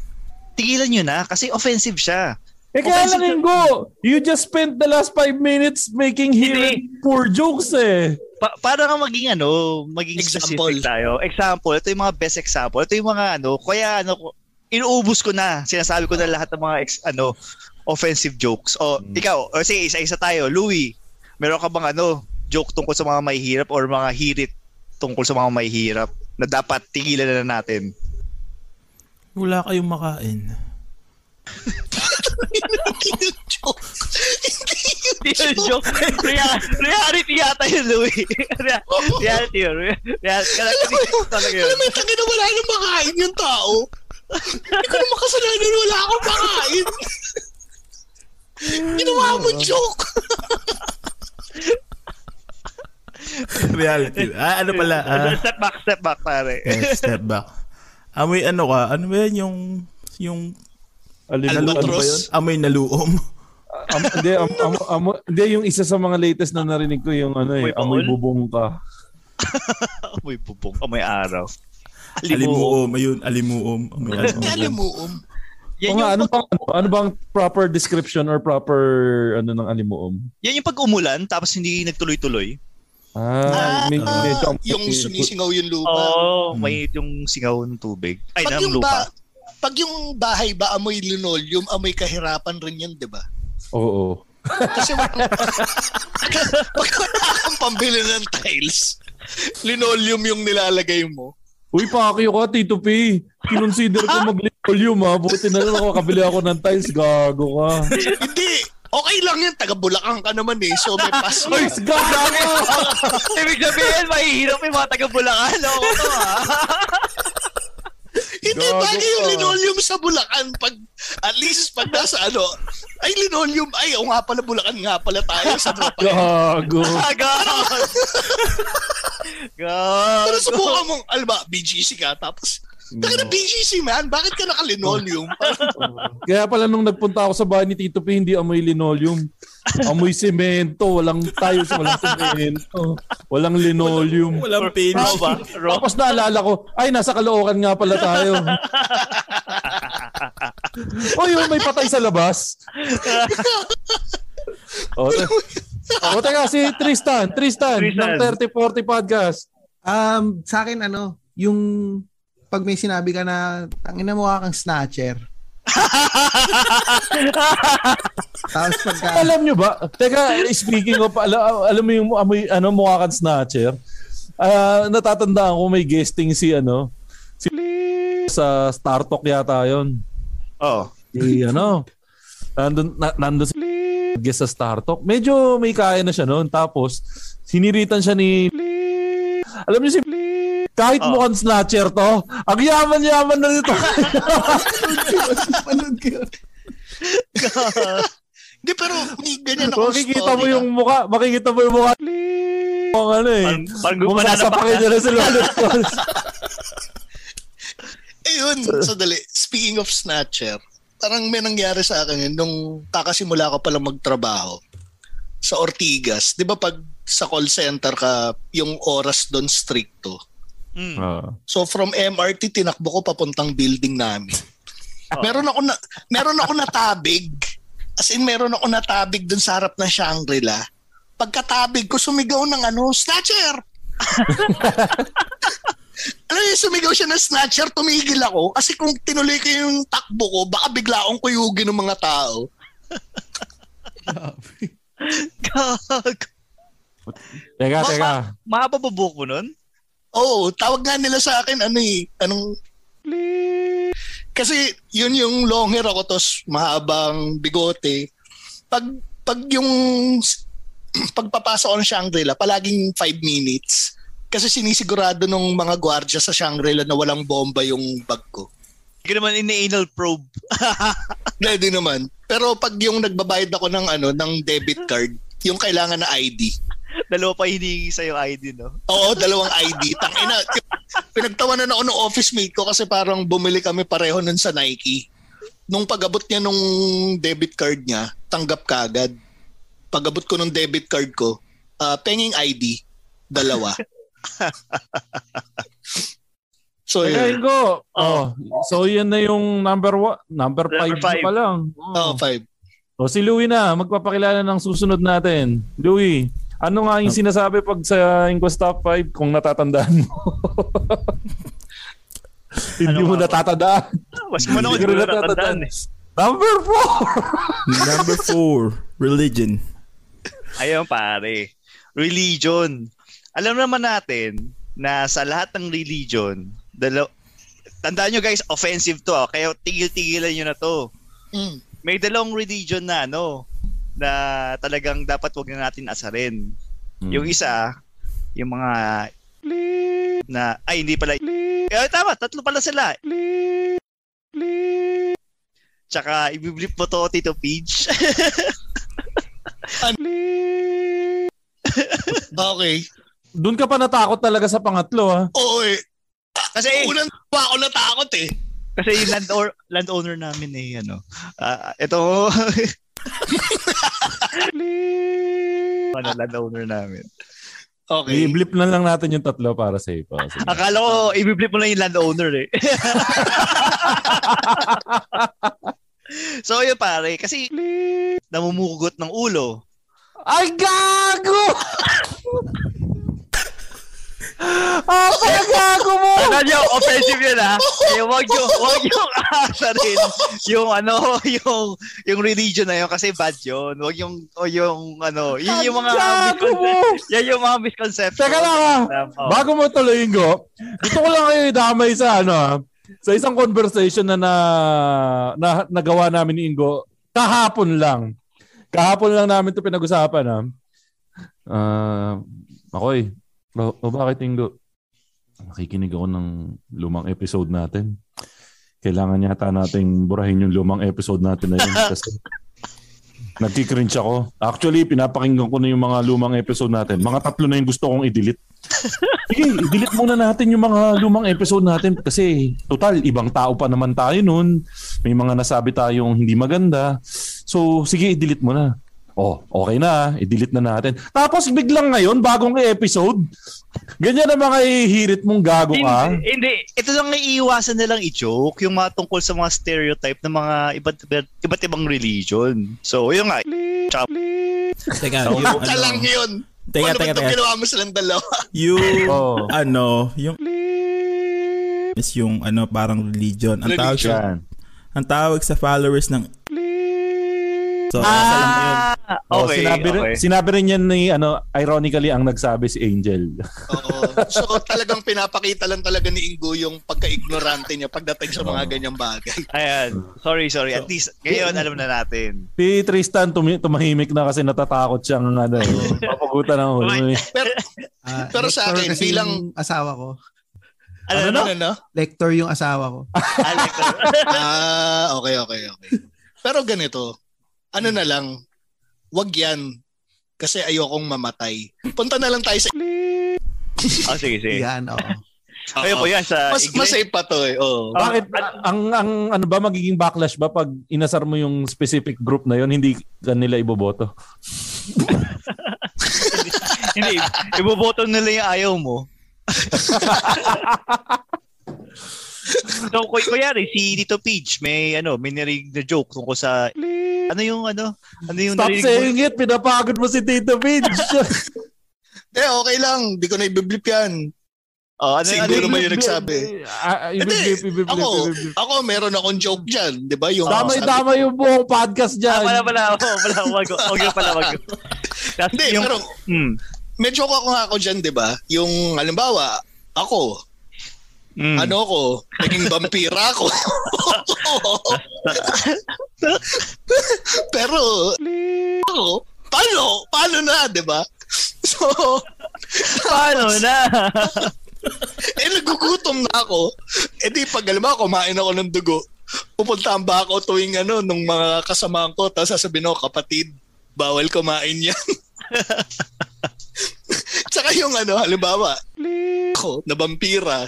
tigilan nyo na kasi offensive siya. Eh kaya lang Ingo, you just spent the last 5 minutes making here poor jokes eh. Pa- para nga maging ano, maging Example. specific tayo. Example, ito yung mga best example. Ito yung mga ano, kaya ano, inuubos ko na. Sinasabi ko na lahat ng mga ex, ano, offensive jokes. O, ikaw, o sige, isa-isa tayo. Louie, meron ka bang ano, joke tungkol sa mga mahihirap or mga hirit tungkol sa mga mahihirap na dapat tigilan na natin? Wala kayong makain. [laughs] Hindi yun joke. Rea- reality yata yun, Louie. Rea- reality yun. Reality. Talaga yun. Alam mo, tangin na wala nang makain yung tao. Hindi ko naman kasalanan wala akong makain. [laughs] Ginawa mo joke. Reality. Ah, ano pala? Ah, step back, step back, pare. eh, step back. Amoy ano ka? Ano ba yan yung... yung Alin- ano, ano ba yun? Amoy naluom. Am, hindi, am, am, am- hindi, yung isa sa mga latest na narinig ko yung ano eh, Amoy amoy bubong ka. [laughs] Amoy bubong, amoy araw. Alimuom. Ayun, alimuom. [laughs] Amoy alimuom. Alimuom. O nga, ano bang, ano, ano bang proper description or proper ano ng alimuom? Yan yung pag umulan tapos hindi nagtuloy-tuloy. Ah, may, medyo Yung sumisingaw yung lupa. Oo, oh, may yung singaw ng tubig. Ay, pag ng yung lupa. ba, pag yung bahay ba amoy linoleum, amoy kahirapan rin yun, di ba? Oo. Kasi pag [laughs] wala kang pambili ng tiles, linoleum yung nilalagay mo. Uy, pakyo ka, Tito P. Kinonsider ko mag-linoleum ha. Buti na lang makakabili ako ng tiles. Gago ka. Hindi. Okay lang yan. Taga Bulacan ka naman eh. So may pass. [laughs] Ay, gago! Ibig sabihin, mahihirap yung mga taga-Bulacan. Loko to, ha? [laughs] Hindi Gago bagay yung linoleum sa Bulacan. Pag, at least pag nasa ano, ay linoleum, ay o nga pala Bulacan nga pala tayo sa tropa. Gago. Gago! [laughs] Gago! Pero subukan mong, alam ba, BGC ka, tapos, Taka na BGC man, bakit ka naka-linoleum? [laughs] Kaya pala nung nagpunta ako sa bahay ni Tito P, hindi amoy linoleum. Amoy semento. Walang tiles, walang semento. Walang linoleum. Walang? Raw? Tapos naalala ko, ay, nasa Caloocan nga pala tayo. [laughs] o yun, may patay sa labas. o, te- o teka, si Tristan, Tristan, Tristan. ng 3040 Podcast. Um, sa akin ano, yung pag may sinabi ka na tangina mo kang snatcher. [laughs] Tapos pagka... Alam nyo ba? Teka, speaking of, alam, alam mo yung amoy, ano, mukha kang snatcher? Ah, natatandaan ko may guesting si ano, si sa Star Talk yata yon. Oh. Si ano, nandun, na, nandun si guest sa Star Talk. Medyo may kaya na siya noon. Tapos, siniritan siya ni alam niyo si kahit Oh. mukhang snatcher to, ang yaman-yaman na nito. Panood. [laughs] Hindi, pero may ganyan ako makikita mo yung mukha, makikita mo yung mukha. Ang ano eh. Parang- Kung gumanana pa na sa lalo. [laughs] Ayun, sadali. Speaking of snatcher, parang may nangyari sa akin yun nung kakasimula ko palang magtrabaho sa Ortigas. Di ba pag sa call center ka, yung oras doon stricto. Ah. So from MRT, tinakbo ko papuntang building namin. Meron ako na meron ako natabig. As in meron ako natabig dun sa harap ng Shangri-La. Pagkatabig ko, sumigaw ng ano, snatcher! [laughs] Alam niyo, sumigaw siya ng snatcher, tumigil ako. Kasi kung tinuloy ko yung takbo ko, baka bigla akong kuyugin ng mga tao. [laughs] Teka, Ma- teka. Mahaba ba buhok mo nun? Oo, tawag nga nila sa akin, ano eh, anong... Kasi yun yung long hair ako, tos mahabang bigote. Pag, pag yung [clears throat] pagpapasok ko ng Shangri-La, palaging 5 minutes. Kasi sinisigurado nung mga gwardya sa Shangri-La na walang bomba yung bag ko. Hindi naman ini-anal probe. [laughs] Hindi naman. Pero pag yung nagbabayad ako ng ano ng debit card, yung kailangan na ID. Dalawa pa hinihingi sa'yo ID, no? Oo, dalawang ID. Tangina. [laughs] Pinagtawanan ako ng office mate ko kasi parang bumili kami pareho nun sa Nike. Nung pag-abot niya nung debit card niya, tanggap ka agad. Pag-abot ko nung debit card ko, ah, penging ID, dalawa. [laughs] so, yun. Ingo. Oh. So, yan na yung number one, number five, Number five. pa lang. Oh, five. O si Louie na, magpapakilala ng susunod natin. Louie, ano nga yung sinasabi pag sa Inquest Top 5 kung natatandaan mo? [laughs] Hindi mo natatandaan. Mas mo na ko natatandaan eh. Number 4! [laughs] Number 4, religion. Ayun pare. Religion. Alam naman natin na sa lahat ng religion, dalaw Tandaan nyo guys, offensive to ah. Kaya tigil-tigilan nyo na to. Mm. May dalawang religion na ano, na talagang dapat wag na natin asarin. Yung isa, yung mga na, ay hindi pala. Eh, tama, tatlo pala sila. Tsaka, ibiblip mo to, Tito Peach. [laughs] [laughs] okay. Doon ka pa natakot talaga sa pangatlo, ha? Oo eh. Kasi, Unang pa ako natakot eh. Kasi yung land or landowner namin eh ano. Ah, ito [laughs] ano landowner namin. Okay. I-blip na lang natin yung tatlo para safe. Oh, sige. Akala ko i-blip mo lang yung landowner eh. [laughs] so yun pare, kasi namumugot ng ulo. Ay, gago! [laughs] Ah, parang gago mo! Ano nyo, offensive yun ha? Eh, wag yung, wag yung asa rin. Yung ano, [laughs] yung, yung religion na yun kasi bad yun. Wag yung, o yung ano, yun yung mga misconception. Yan yung mga misconception. Teka lang ah. Oh. Bago mo tuloy, Ingo, gusto ko lang kayo idamay sa ano ah, sa isang conversation na, na, na nagawa namin ni Ingo kahapon lang. Kahapon lang namin to pinag-usapan ah. Ah, ako eh. O, o bakit Ingo? Nakikinig ako ng lumang episode natin. Kailangan yata nating burahin yung lumang episode natin na yun kasi [laughs] nagkikringe ako. Actually, pinapakinggan ko na yung mga lumang episode natin. Mga tatlo na yung gusto kong i-delete. [laughs] Sige, i-delete muna natin yung mga lumang episode natin kasi total, ibang tao pa naman tayo nun. May mga nasabi tayong hindi maganda. So, sige, i-delete mo na. Oh, okay na, i-delete na natin. Tapos biglang ngayon, bagong episode. Ganyan na mga ihirit mong gago ka. Hindi, hindi. Ito lang iiwasan nilang i-joke, yung mga tungkol sa mga stereotype ng mga iba't, iba't, iba't ibang religion. So, yun nga. Tsaka, Teka, yung Ka lang ano, yun. Teka, ano ba teka, itong teka. ginawa mo silang dalawa? yung Oh. ano, yung is yung ano parang religion. Ang tawag Yan. Ang tawag sa followers ng So, Ah, lang yun. Oh, okay, sinabi, rin- okay. sinabi rin yan ni, ano, ironically, ang nagsabi si Angel. Oo. So talagang pinapakita lang talaga ni Ingo yung pagka-ignorante niya pagdating sa mga ganyang bagay. Ayan. Sorry, sorry. At least, ngayon alam na natin. Si Tristan tumi- tumahimik na kasi natatakot siyang ano, [laughs] papagutan ng ulo. eh. Pero, Ah, pero sa akin, kasi bilang... asawa ko. Ano, Ano, ano? ano, ano? Lector yung asawa ko. ah, okay, okay, okay. Pero ganito, ano na lang, wag yan. Kasi ayokong mamatay. Punta na lang tayo sa... Oh, sige, sige. Yan, oo. [laughs] Ayun po yan sa Mas, mas safe pa to eh. Oh. Bakit ang ang ano ba magiging backlash ba pag inasar mo yung specific group na yon hindi ka nila iboboto? [laughs] Hindi, iboboto nila yung ayaw mo. [laughs] [laughs] so, kuy kunyari, si Dito Peach, may, ano, may narinig na joke tungkol sa, ano yung, ano, ano yung Stop saying it, pinapagod mo si Tito Vince. [laughs] Eh, okay lang. Di ko na ibiblip yan. Oh, ano, Siguro ano, naman yung nagsabi. Ah, Hindi, ibiblip, ibiblip, ako, ibiblip. ako meron akong joke dyan. Di ba? Yung Damay-damay yung buong podcast Ah, dyan. wala, wala, wala, wala, wag, yun pala, wag [laughs] Hindi, yung, pero hmm, may joke ako nga ako dyan, di ba? Yung, halimbawa, ako, hmm. ano ako, naging vampira ako. [laughs] Pero, ako, paano? Paano na, di ba? So, paano na? [laughs] eh, nagugutom na ako. Eh di, pag alam mo, kumain ako ng dugo, pupuntahan ba ako tuwing ano, nung mga kasamahan ko, tapos sasabihin ako, kapatid, bawal kumain yan. [laughs] Tsaka yung ano, halimbawa, ako, na vampira,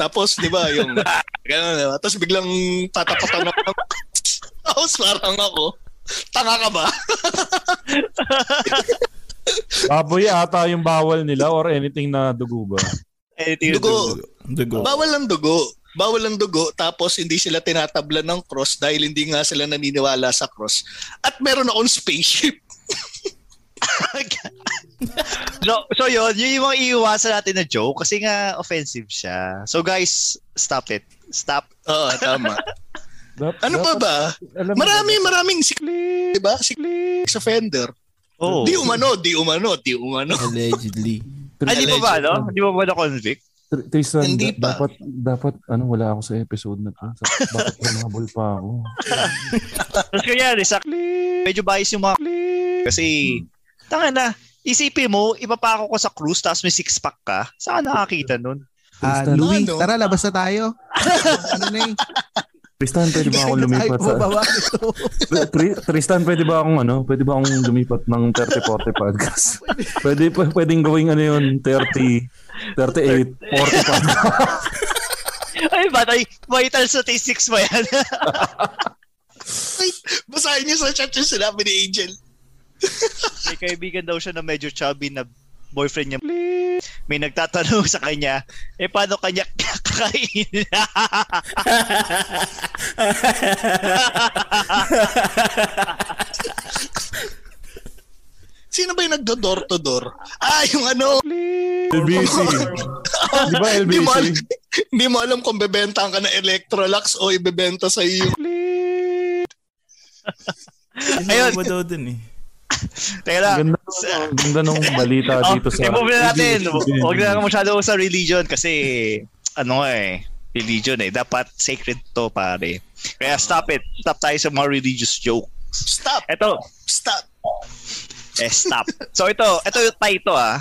tapos, di ba, yung, gano'n, diba? Tapos biglang tatapatan ako. Tapos parang ako, tanga ka ba? Baboy ata yung bawal nila or anything na dugo ba? Dugo. Dugo. Bawal ang dugo. Bawal ang dugo tapos hindi sila tinatabla ng cross dahil hindi nga sila naniniwala sa cross. At meron akong spaceship. [laughs] So, so yun, yun yung mga iiwasan natin na joke kasi nga offensive siya. So guys, stop it. Stop. Oo, tama. Ano pa ba? Marami, maraming si di ba? Si sex offender. Oh. Di umano, di umano, di umano. Allegedly. [laughs] Ah, di pa ba, no? Di pa ba na-convict? Tr- Tristan, Hindi da- pa. dapat, dapat, ano, wala ako sa episode na to. Sa- Bakit humabol pa ako? [laughs] Tapos kaya, sa medyo bias yung mga kasi tanga na, isipin mo, ipapako ko sa cruise tapos may six-pack ka. Saan ka nakakita nun? Ah, Tristan, Louis, ano? tara, labas na tayo. [laughs] ano na eh. Tristan, pwede ba ako Tayo lumipat sa... [laughs] Tristan, pwede ba akong ano? Pwede ba akong lumipat ng 30-40 podcast? [laughs] pwede pa pwedeng gawing ano yun, 30, 38, 40 podcast. Ay, batay, vital statistics ba yan? Ay, basahin niyo sa chat yung sinabi ni Angel. May kaibigan daw siya na medyo chubby na boyfriend niya. May nagtatanong sa kanya, eh paano kanya kakain? [laughs] Sino ba yung nagdo-door to door? Ah, yung ano. LBC. Di ba Hindi mo, LBC? alam, hindi mo alam kung bebenta ka ng Electrolux o ibebenta sa iyo. Ayun. Ayun. daw dun eh. [laughs] Teka lang. Ganda, ang ganda nung balita [laughs] Oh, dito sa... I-move na natin. Huwag na lang masyado sa religion kasi ano nga eh, religion eh. Dapat sacred to pare. Kaya stop it. Stop tayo sa mga religious joke. Stop. Ito, Stop. eh stop. So ito, ito yung tayo ah.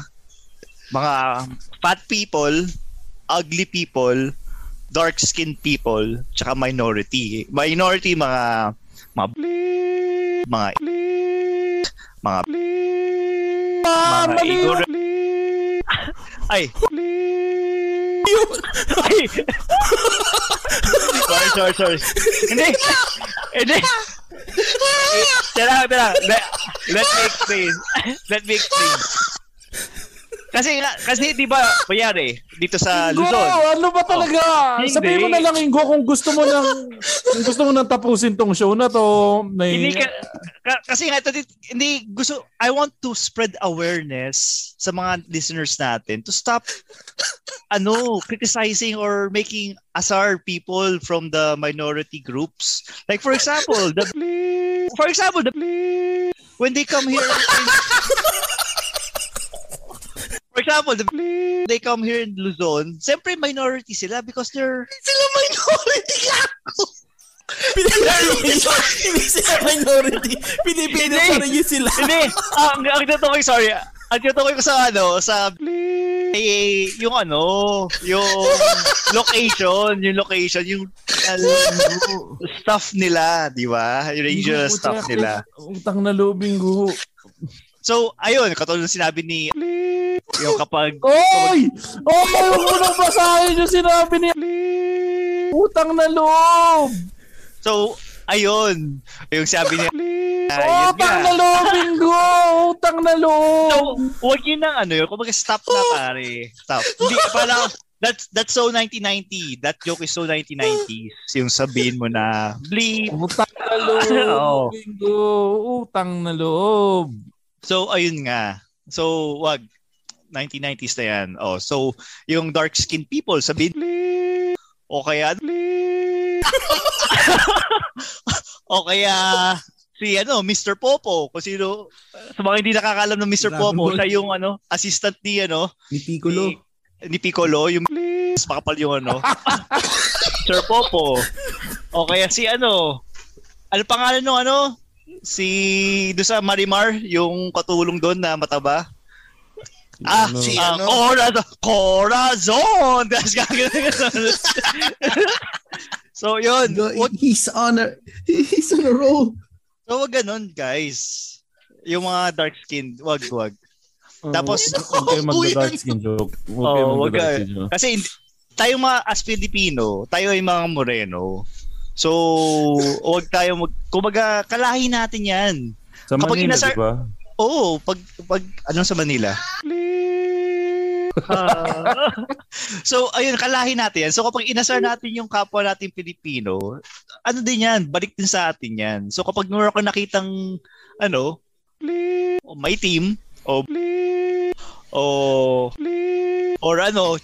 Mga fat people, ugly people, dark skinned people, tsaka minority. Minority mga mga mga mga mga ignorant ay! Ay! Sorry sorry sorry. Hindi! Hindi! Tira tira let, let me explain. Let me explain kasi kasi di ba kunyari dito sa Ingo, Luzon ano ba talaga? Hindi. Sabihin mo na lang, Ingo, kung gusto mo nang kung gusto mo nang tapusin tong show na to. Na, Hindi ka, ka- kasi nga ito, hindi gusto I want to spread awareness sa mga listeners natin to stop ano, criticizing or making asar people from the minority groups. Like for example, the for example, the when they come here in, For example, the they come here in Luzon, siyempre minority sila because they're sila minority ako. [laughs] Hindi sila minority. Pilipino pa rin yun sila. Hindi. Ah, ang, ang tutukoy, sorry. Ang tutukoy ko sa ano, sa eh, yung ano, yung [laughs] location, yung location, yung uh, stuff nila, di ba? Yung regional stuff nila. Utang na lubing guho. So, ayun, katulad ng sinabi ni yung kapag Oy! Oy! Huwag mo nang basahin yung sinabi ni Utang na loob! So, ayun. Yung sabi niya, ah, Utang na loob, Bingo! Utang na loob! So, wag yun ng ano yun. Kumbaga, stop na [gasps] pare. Stop. Hindi, parang, that's, that's so 1990. That joke is so 1990s. Yung sabihin mo na, bleep. Utang na loob, [laughs] Oo. Bingo! Utang na loob! So, ayun nga. So, wag. 1990s na yan. Oh, so, yung dark-skinned people, sabihin, o kaya, [laughs] o kaya, si ano, Mr. Popo, kung sino, sa mga hindi nakakalam ng Mr. Dragon Popo, Ball. siya yung ano, assistant ni ano, Ni Piccolo. ni, ni Piccolo, yung mas makapal yung ano, [laughs] Sir Popo. O kaya si ano, ano pangalan nung ano, si do sa Marimar, yung katulong doon na mataba. Ah, Si ah, ano? Corazon! Corazon! [laughs] Tapos gagawin So, yun. Go- Wag, He's on a, he's on a roll. so, wag ganun, guys. Yung mga dark skin, wag, wag. Tapos, Huwag [laughs] kayo magda-dark skin joke. Huwag kayo Oh, wag magda-dark ka. skin joke. Kasi tayo mga as Filipino, tayo ay mga moreno. So, wag tayo mag kumbaga kalahi natin 'yan. Sa Kapag Manila, inasar- di ba? Oo, pag pag ano sa Manila. So, ayun, kalahi natin yan. So, kapag inasar natin yung kapwa natin Pilipino, ano din yan, balik din sa atin yan. So, kapag meron ka nakitang, ano, may team, o, o, or ano,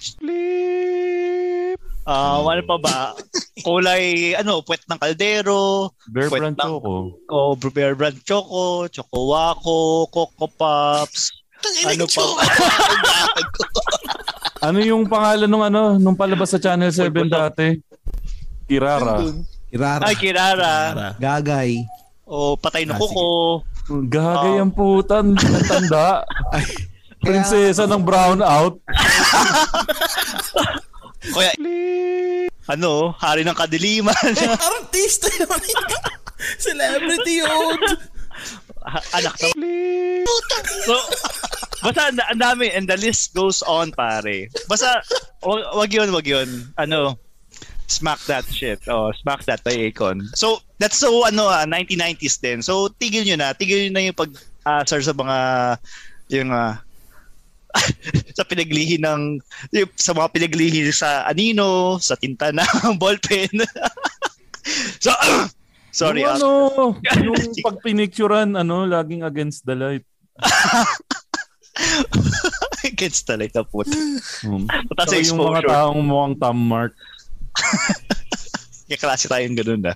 ah ano pa ba? Kulay, ano, puwet ng kaldero, Bear Wait brand lang. choco. o Bear Brand Choco, Choco Waco, Coco Pops, ano pa? [laughs] Ano yung pangalan nung ano, nung palabas sa Channel 7 dati? Kirara. Kirara. Ay, Kirara. Gagay. O Patay na Ah. Kuko. Gagay ang putan, tanda. Prinsesa ng brownout. Kaya, ano, Hari ng Kadiliman. Artista yun. [laughs] Celebrity yun. Anak to. So, basta ang ang dami and the list goes on, pare. Basta, wag, wag yun, wag yun. Ano, smack that shit. Oh, smack that by Akon. So, that's so, ano, ah, 1990s din. So, tigil nyo na. Tigil nyo na yung pag, sir, sa mga, yung, ah, [laughs] sa pinaglihi ng yung, sa mga pinaglihi sa anino, sa tinta ng [laughs] ballpen. [laughs] so, [clears throat] sorry. Yung ah. ano, [laughs] yung pag pinicturean, ano, laging against the light. [laughs] Against the light na. Hmm. Mataas So, yung mga taong mukhang thumb mark. [laughs] Kaya klase tayong ganun na.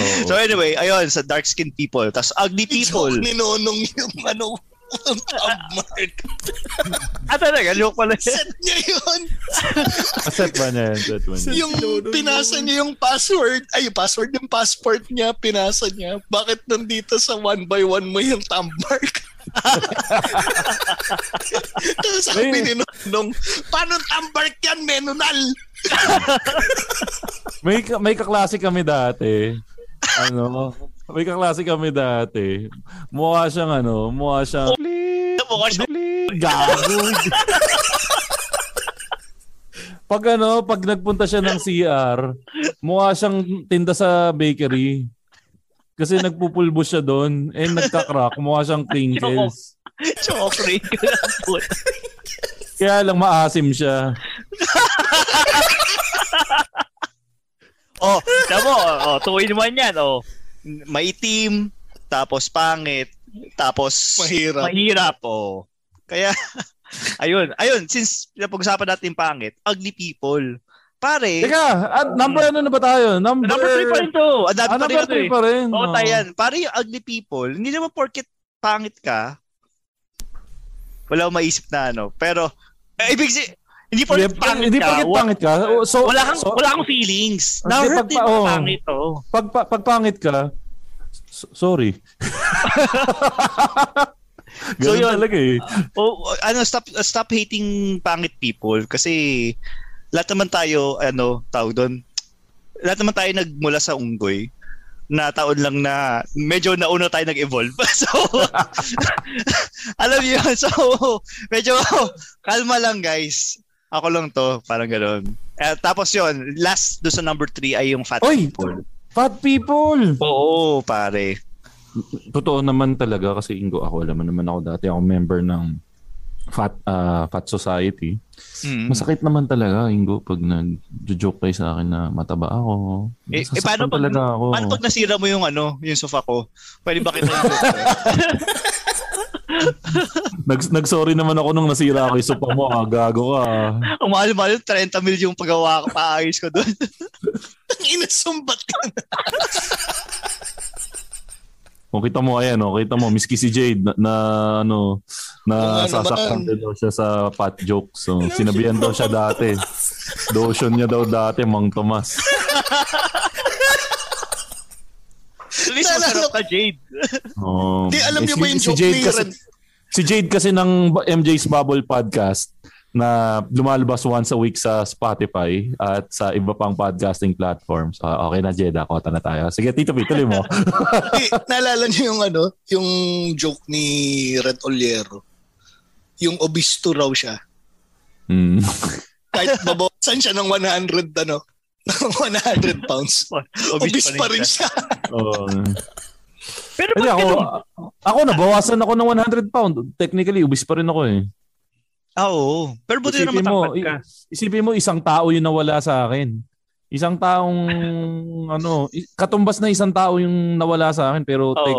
Oo. So anyway, ayun, sa dark skinned people. Tapos ugly people. Joke ni Nonong yung ano, ang mark. ah, talaga, joke pala. Set niya yun. Set ba niya yan? Set ba niya? yung pinasa niya yung password, ay yung password, yung passport niya, pinasa niya. Bakit nandito sa one by one mo yung thumb mark? [laughs] Tapos sabi ni Nonong, paano thumb mark yan, menunal? May, ka- may kaklase kami dati. Ano? May kaklase kami dati. Mukha siyang ano, mukha siyang Mukha siya. gago. pag ano, pag nagpunta siya ng CR, mukha siyang tinda sa bakery. Kasi nagpupulbo siya doon. Eh, nagka-crack. Mukha siyang crinkles. Chocolate. Kaya lang maasim siya. oh, tamo, oh, two in one yan. Oh. Maitim, tapos pangit, tapos Mahirap. mahirap oh. Kaya [laughs] ayun, ayun, since napag-usapan natin yung pangit, ugly people. Pare. Teka, at number ano na ba tayo? Number, Number 3 pa rin to. Ah, pa rin number ito three eh. pa rin. Oo, Oh. tayo yan. Pare yung ugly people, hindi naman porket pangit ka, wala akong maisip na ano. Pero, eh, ibig si hindi porket Hindi, pangit hindi ka. wa- pangit ka. Oh, So, wala kang, so- wala kang feelings. Hindi, Na-hurt din oh. oh. pangit to. Pag, pag, pag pangit ka, so- sorry. [laughs] So yun. talaga eh. Oh, ano, stop stop hating pangit people kasi lahat naman tayo, ano, tawag doon, lahat naman tayo nagmula sa unggoy na taon lang na medyo nauna tayo nag-evolve. [laughs] so, [laughs] alam niyo. So, medyo kalma lang guys. Ako lang to, parang gano'n. Eh, tapos yon last do sa number 3 ay yung fat Oy! people. Fat people! Oo, pare. Totoo naman talaga kasi Ingo ako, alam mo naman ako dati ako member ng Fat ah, Fat Society. Mm. Masakit naman talaga Ingo pag nag-joke kayo sa akin na mataba ako. Eh, eh paano pag, talaga ako. paano pag nasira mo yung ano, yung sofa ko? Pwede ba kita [laughs] [laughs] Nag, nag-sorry naman ako nung nasira ako yung sopa mo. Ah, gago ka. Ang mahal-mahal, 30 mil yung paggawa ko, paayos ko doon. [laughs] Ang inasumbat ka na. Kung [laughs] kita mo ayan, oh, kita mo miski si Jade na, na ano na nga sasaktan din daw siya sa fat jokes. So, sinabihan daw siya dati. Dotion niya daw dati, Mang Tomas. At least masarap ka, Jade. Oh. Di, alam Eh, niyo si- ba yung si joke Jade ni kasi? Si Jade kasi ng MJ's Bubble Podcast na lumalabas once a week sa Spotify at sa iba pang podcasting platforms. Ah, okay na, Jade. Kota na tayo. Sige, Tito P, tuloy mo. [laughs] Di, naalala niyo yung ano, yung joke ni Red Oliero. Yung obisto raw siya. Hmm. Kahit babawasan siya ng 100 ano, [laughs] 100 pounds. [laughs] Obis pa rin siya. [laughs] Oo. Pero Hindi, ako, ako nabawasan ako ng 100 pound. Technically, ubis pa rin ako eh. Ah, Oo. Pero buti na Isipin mo, matangkad ka. isipin mo, isang tao yung nawala sa akin. Isang taong, ano, katumbas na isang tao yung nawala sa akin, pero Oo. tek,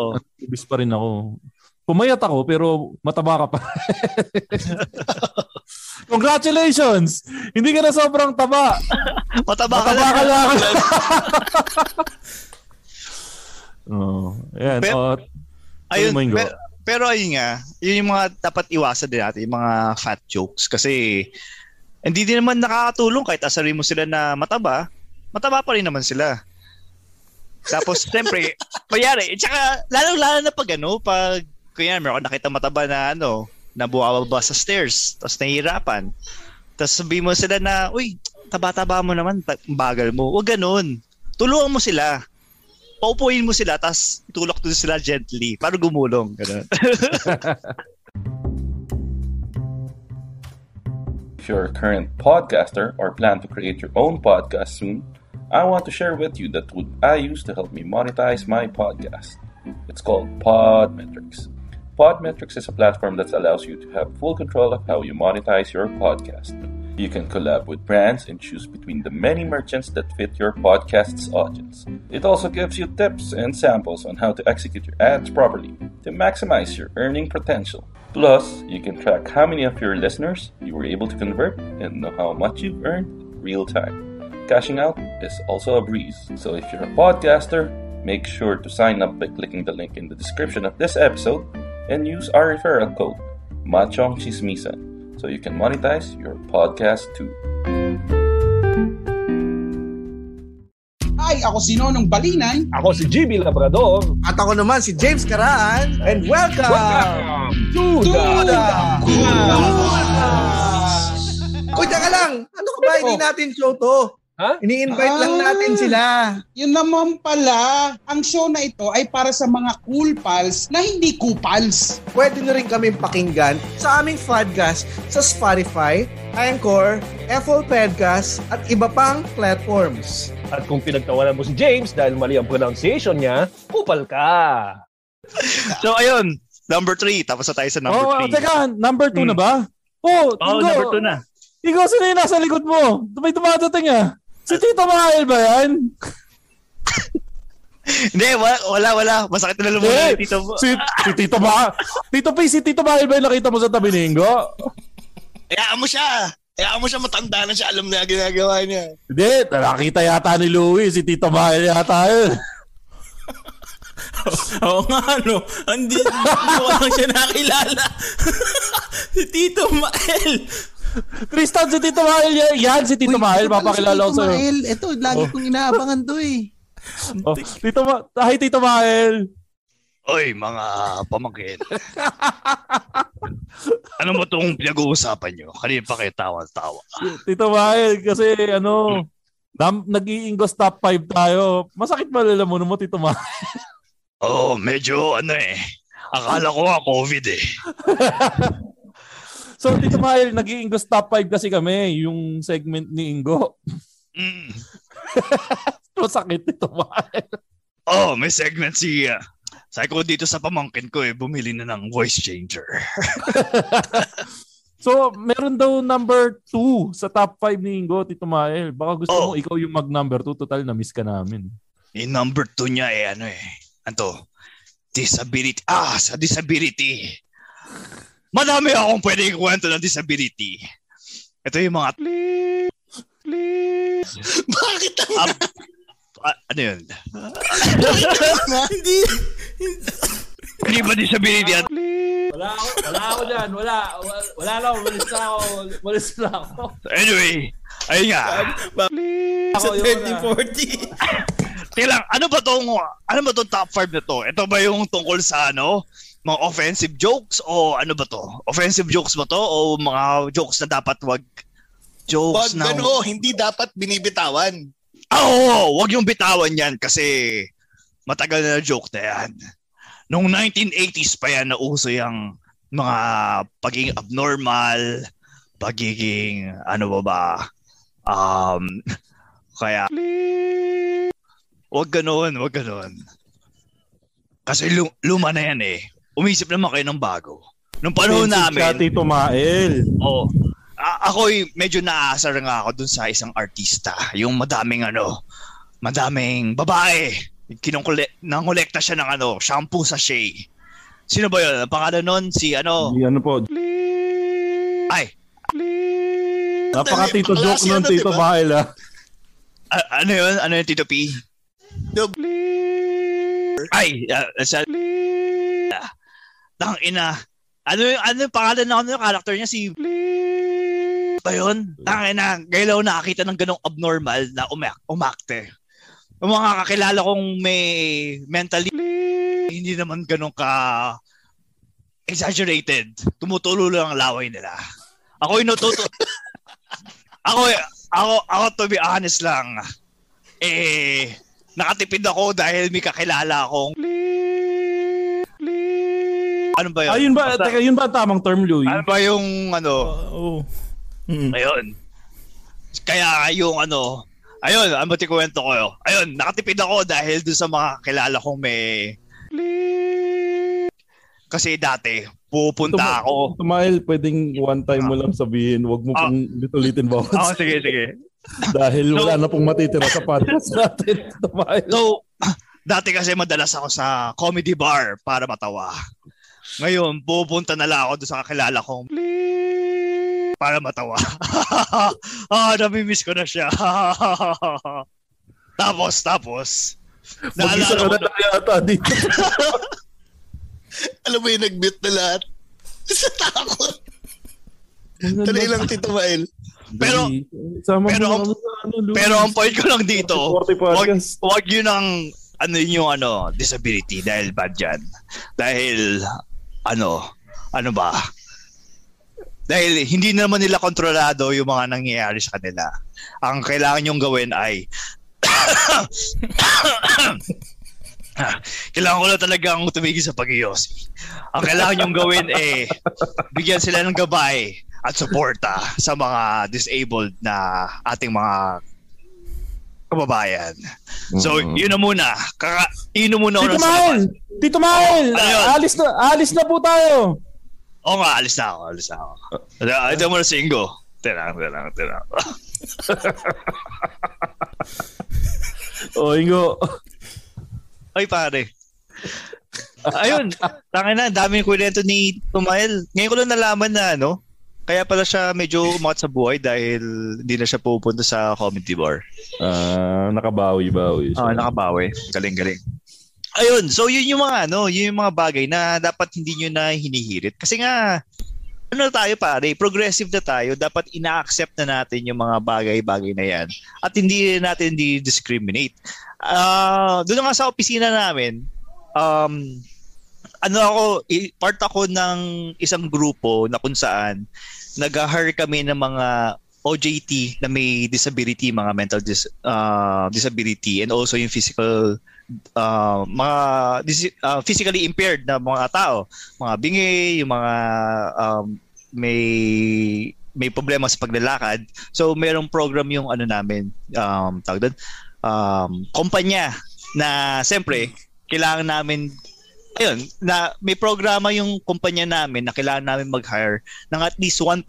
ubis pa rin ako. Pumayat ako, pero mataba ka pa. Congratulations! Hindi ka na sobrang taba. [laughs] Mataba ka Mataba ka lang. lang. [laughs] oh, ayan. Pero- oh, Ayun, pero, pero ayun nga, yun yung mga dapat iwasan din natin, yung mga fat jokes. Kasi hindi din naman nakakatulong kahit asarin mo sila na mataba, mataba pa rin naman sila. Tapos, [laughs] siyempre, mayari, tsaka, lalo-lalo na pag ano, pag, kaya meron nakita mataba na ano, na bumababa sa stairs, tapos nahihirapan. Tapos sabihin mo sila na, uy, taba-taba mo naman, bagal mo. Huwag ganun. Tulungan mo sila. Paupuin mo sila, tapos tulak doon sila gently para gumulong. Ganun. [laughs] If you're a current podcaster or plan to create your own podcast soon, I want to share with you the tool I use to help me monetize my podcast. It's called Podmetrics. Podmetrics is a platform that allows you to have full control of how you monetize your podcast. You can collab with brands and choose between the many merchants that fit your podcast's audience. It also gives you tips and samples on how to execute your ads properly to maximize your earning potential. Plus, you can track how many of your listeners you were able to convert and know how much you've earned real time. Cashing out is also a breeze. So if you're a podcaster, make sure to sign up by clicking the link in the description of this episode and use our referral code Machong Chismisan so you can monetize your podcast too. Hi, ako si Nonong Balinan. Ako si GB Labrador. At ako naman si James Karaan. And welcome, to, to the, the teka lang. Ano ka ba? Hindi Oh. natin show to. Ha? Ini-invite lang Ah. natin sila. Yun naman pala, ang show na ito ay para sa mga cool pals na hindi kupals. Pwede nyo rin kami pakinggan sa aming podcast sa Spotify, Anchor, Apple Podcast, at iba pang platforms. At kung pinagtawanan mo si James dahil mali ang pronunciation niya, kupal ka. so, ayun. Number three. Tapos na tayo sa number oh, three. teka, number 2 na ba? Oh, Oh, number two na. Ingo, sino yung nasa likod mo? May dumadating ah. Si Tito Mahal ba yan? Hindi, wala, wala, wala. Masakit na lumunan Eh, yung tito mo. Si, si Tito Mahal. Tito P, si Tito Mahal ba yung nakita mo sa tabi ni Ingo? Hayaan mo siya. Hayaan mo siya matanda na siya. Alam na ginagawa niya. Hindi, nakita yata ni Louie, si Tito Mahal yata yun. [laughs] Oo nga, no. Hindi, hindi ko lang siya nakilala. [laughs] si Tito Mael. Tristan, si Tito Mahal yan. Yan, si Tito Mahal. ito pala Papakilala ko sa'yo. Mael. Ito, lagi Oh. kong inaabangan to eh. Oh, Tito Ma- Hi, Tito Mahal. Oy, mga pamangkin. ano mo tong pinag-uusapan nyo? Kanina pa kayo tawa-tawa. Tito Mahal, kasi ano, dam, nag-iingos top 5 tayo. Masakit ba lalamunan mo, Tito Mahal? Oo, oh, medyo ano eh. Akala ko nga COVID eh. [laughs] So, Tito Mahal, nag-iingos top 5 kasi kami, yung segment ni Ingo. Mm. Masakit, [laughs] Tito Mahal. Oh, may segment si... Uh, sabi ko dito sa pamangkin ko eh, bumili na ng voice changer. [laughs] So, meron daw number 2 sa top 5 ni Ingo, Tito Mahal. Baka gusto Oh. mo ikaw yung mag-number 2. Total, na-miss ka namin. Yung number two niya eh, ano eh. Ano Disability. Ah, sa disability. Madami akong pwede ikwento ng disability. Ito yung mga... Bakit ang... Ah, ano yun? Hindi. Hindi ba disability at... Wala ako, wala ako dyan. Wala, wala, wala lang. Walis na ako. Walis na ako. Anyway, ayun nga. Sa Ako, yun na. 2040. Teka lang, ano ba tong, ano ba tong top 5 na to? Ito ba yung tungkol sa ano? Mga offensive jokes o ano ba to? Offensive jokes ba to o mga jokes na dapat wag jokes Wag na... ano, hindi dapat binibitawan. Ah, oo, wag yung bitawan yan kasi matagal na joke na yan. Noong 1980s pa yan nauso yung mga pagiging abnormal, pagiging ano ba ba, um, kaya wag ganun, wag ganun. Kasi lu- luma na yan eh. Umisip naman kayo ng bago. Nung panahon Offensive namin, ka, Tito Mael. Oo. A- ako'y medyo naasar nga ako dun sa isang artista. Yung madaming ano, madaming babae. Kinukule, nangolekta siya ng ano, shampoo sa Shea. Sino ba yun? Ang pangalan nun? Si ano? Di ano po. Ay. Napaka-tito joke Panglasi nun, ano, Tito diba? Mael ah. A- ano yun? Ano yun, Tito P? Ay, uh, sa... Tang ina. Ano yung, ano yung pangalan ng ano yung character niya? Si... Ba yun? Tang ina. Gailaw nakakita ng ganong abnormal na umak umakte. Yung mga kakilala kong may mentally hindi naman ganun ka exaggerated. Tumutulo lang ang laway nila. Ako yung natuto... [laughs] ako, ako, ako to be honest lang. Eh, nakatipid ako dahil may kakilala akong ano ba yun? Ayun ba, Basta- teka, yun ba ang tamang term, Louie? ano ba yung ano? Oo. Ayun. Kaya yung ano, ayun, ang bati kwento ko. Ayun, nakatipid ako dahil dun sa mga kilala kong may kasi dati, pupunta ako. Tito Mael, pwedeng one time mo lang sabihin. Huwag mo pong ulit-ulitin bawat Ah, sige, sige. [laughs] Dahil wala So- na pong matitira sa podcast [laughs] natin. Tito Mael. So, [clears throat] dati kasi madalas ako sa comedy bar para matawa. Ngayon, pupunta na lang ako doon sa kakilala kong para matawa. [laughs] ah, namimiss ko na siya. [laughs] tapos, tapos, Mag-isa ka naalala ko na lang yata dito. [laughs] Alam mo yung nag-mute na lahat. Sa takot. Tuloy lang, Tito Mael. Pero, Sama pero, ang- ano, pero ang point ko lang dito, 40 wag, wag yun ang ano yun yung ano, disability dahil bad yan. Dahil, ano, ano ba? Dahil hindi naman nila kontrolado yung mga nangyayari sa kanila. Ang kailangan nyong gawin ay [coughs] kailangan ko lang talagang tumigil sa pag-iyosi. Ang kailangan nyong gawin eh bigyan sila ng gabay at suporta sa mga disabled na ating mga kababayan. So, yun na muna. Kaka, na muna ako Tito ng Mael! Tito Mael! Ano yun? alis na, alis na po tayo! Oo nga, alis na ako. Alis na ako. Ito mo na si Ingo. Tira, tira, tira. O, Ingo. Ay, pare. Ayun, tangin na, daming kwento ni Tumael. Ngayon ko lang nalaman na, ano, Kaya pala siya medyo umangat sa buhay dahil hindi na siya pupunta sa comedy bar. Ah, nakabawi-bawi siya. Ah, nakabawi. Galing-galing. Ayun, so yun yung mga ano, yun yung mga bagay na dapat hindi nyo na hinihirit. Kasi nga, ano na tayo pare, progressive na tayo, dapat ina-accept na natin yung mga bagay-bagay na yan. At hindi natin di-discriminate. Ah, doon nga sa opisina namin, um, ano ako, part ako ng isang grupo na kung saan nag-hire kami ng mga OJT na may disability, mga mental dis- uh, disability and also yung physical uh, mga dis- uh, physically impaired na mga tao, mga bingi, yung mga um, may may problema sa paglalakad. So merong program yung ano namin, um, tawag doon, um, kumpanya na siyempre kailangan namin ayun, na may programa yung kumpanya namin na kailangan namin mag-hire ng at least 1%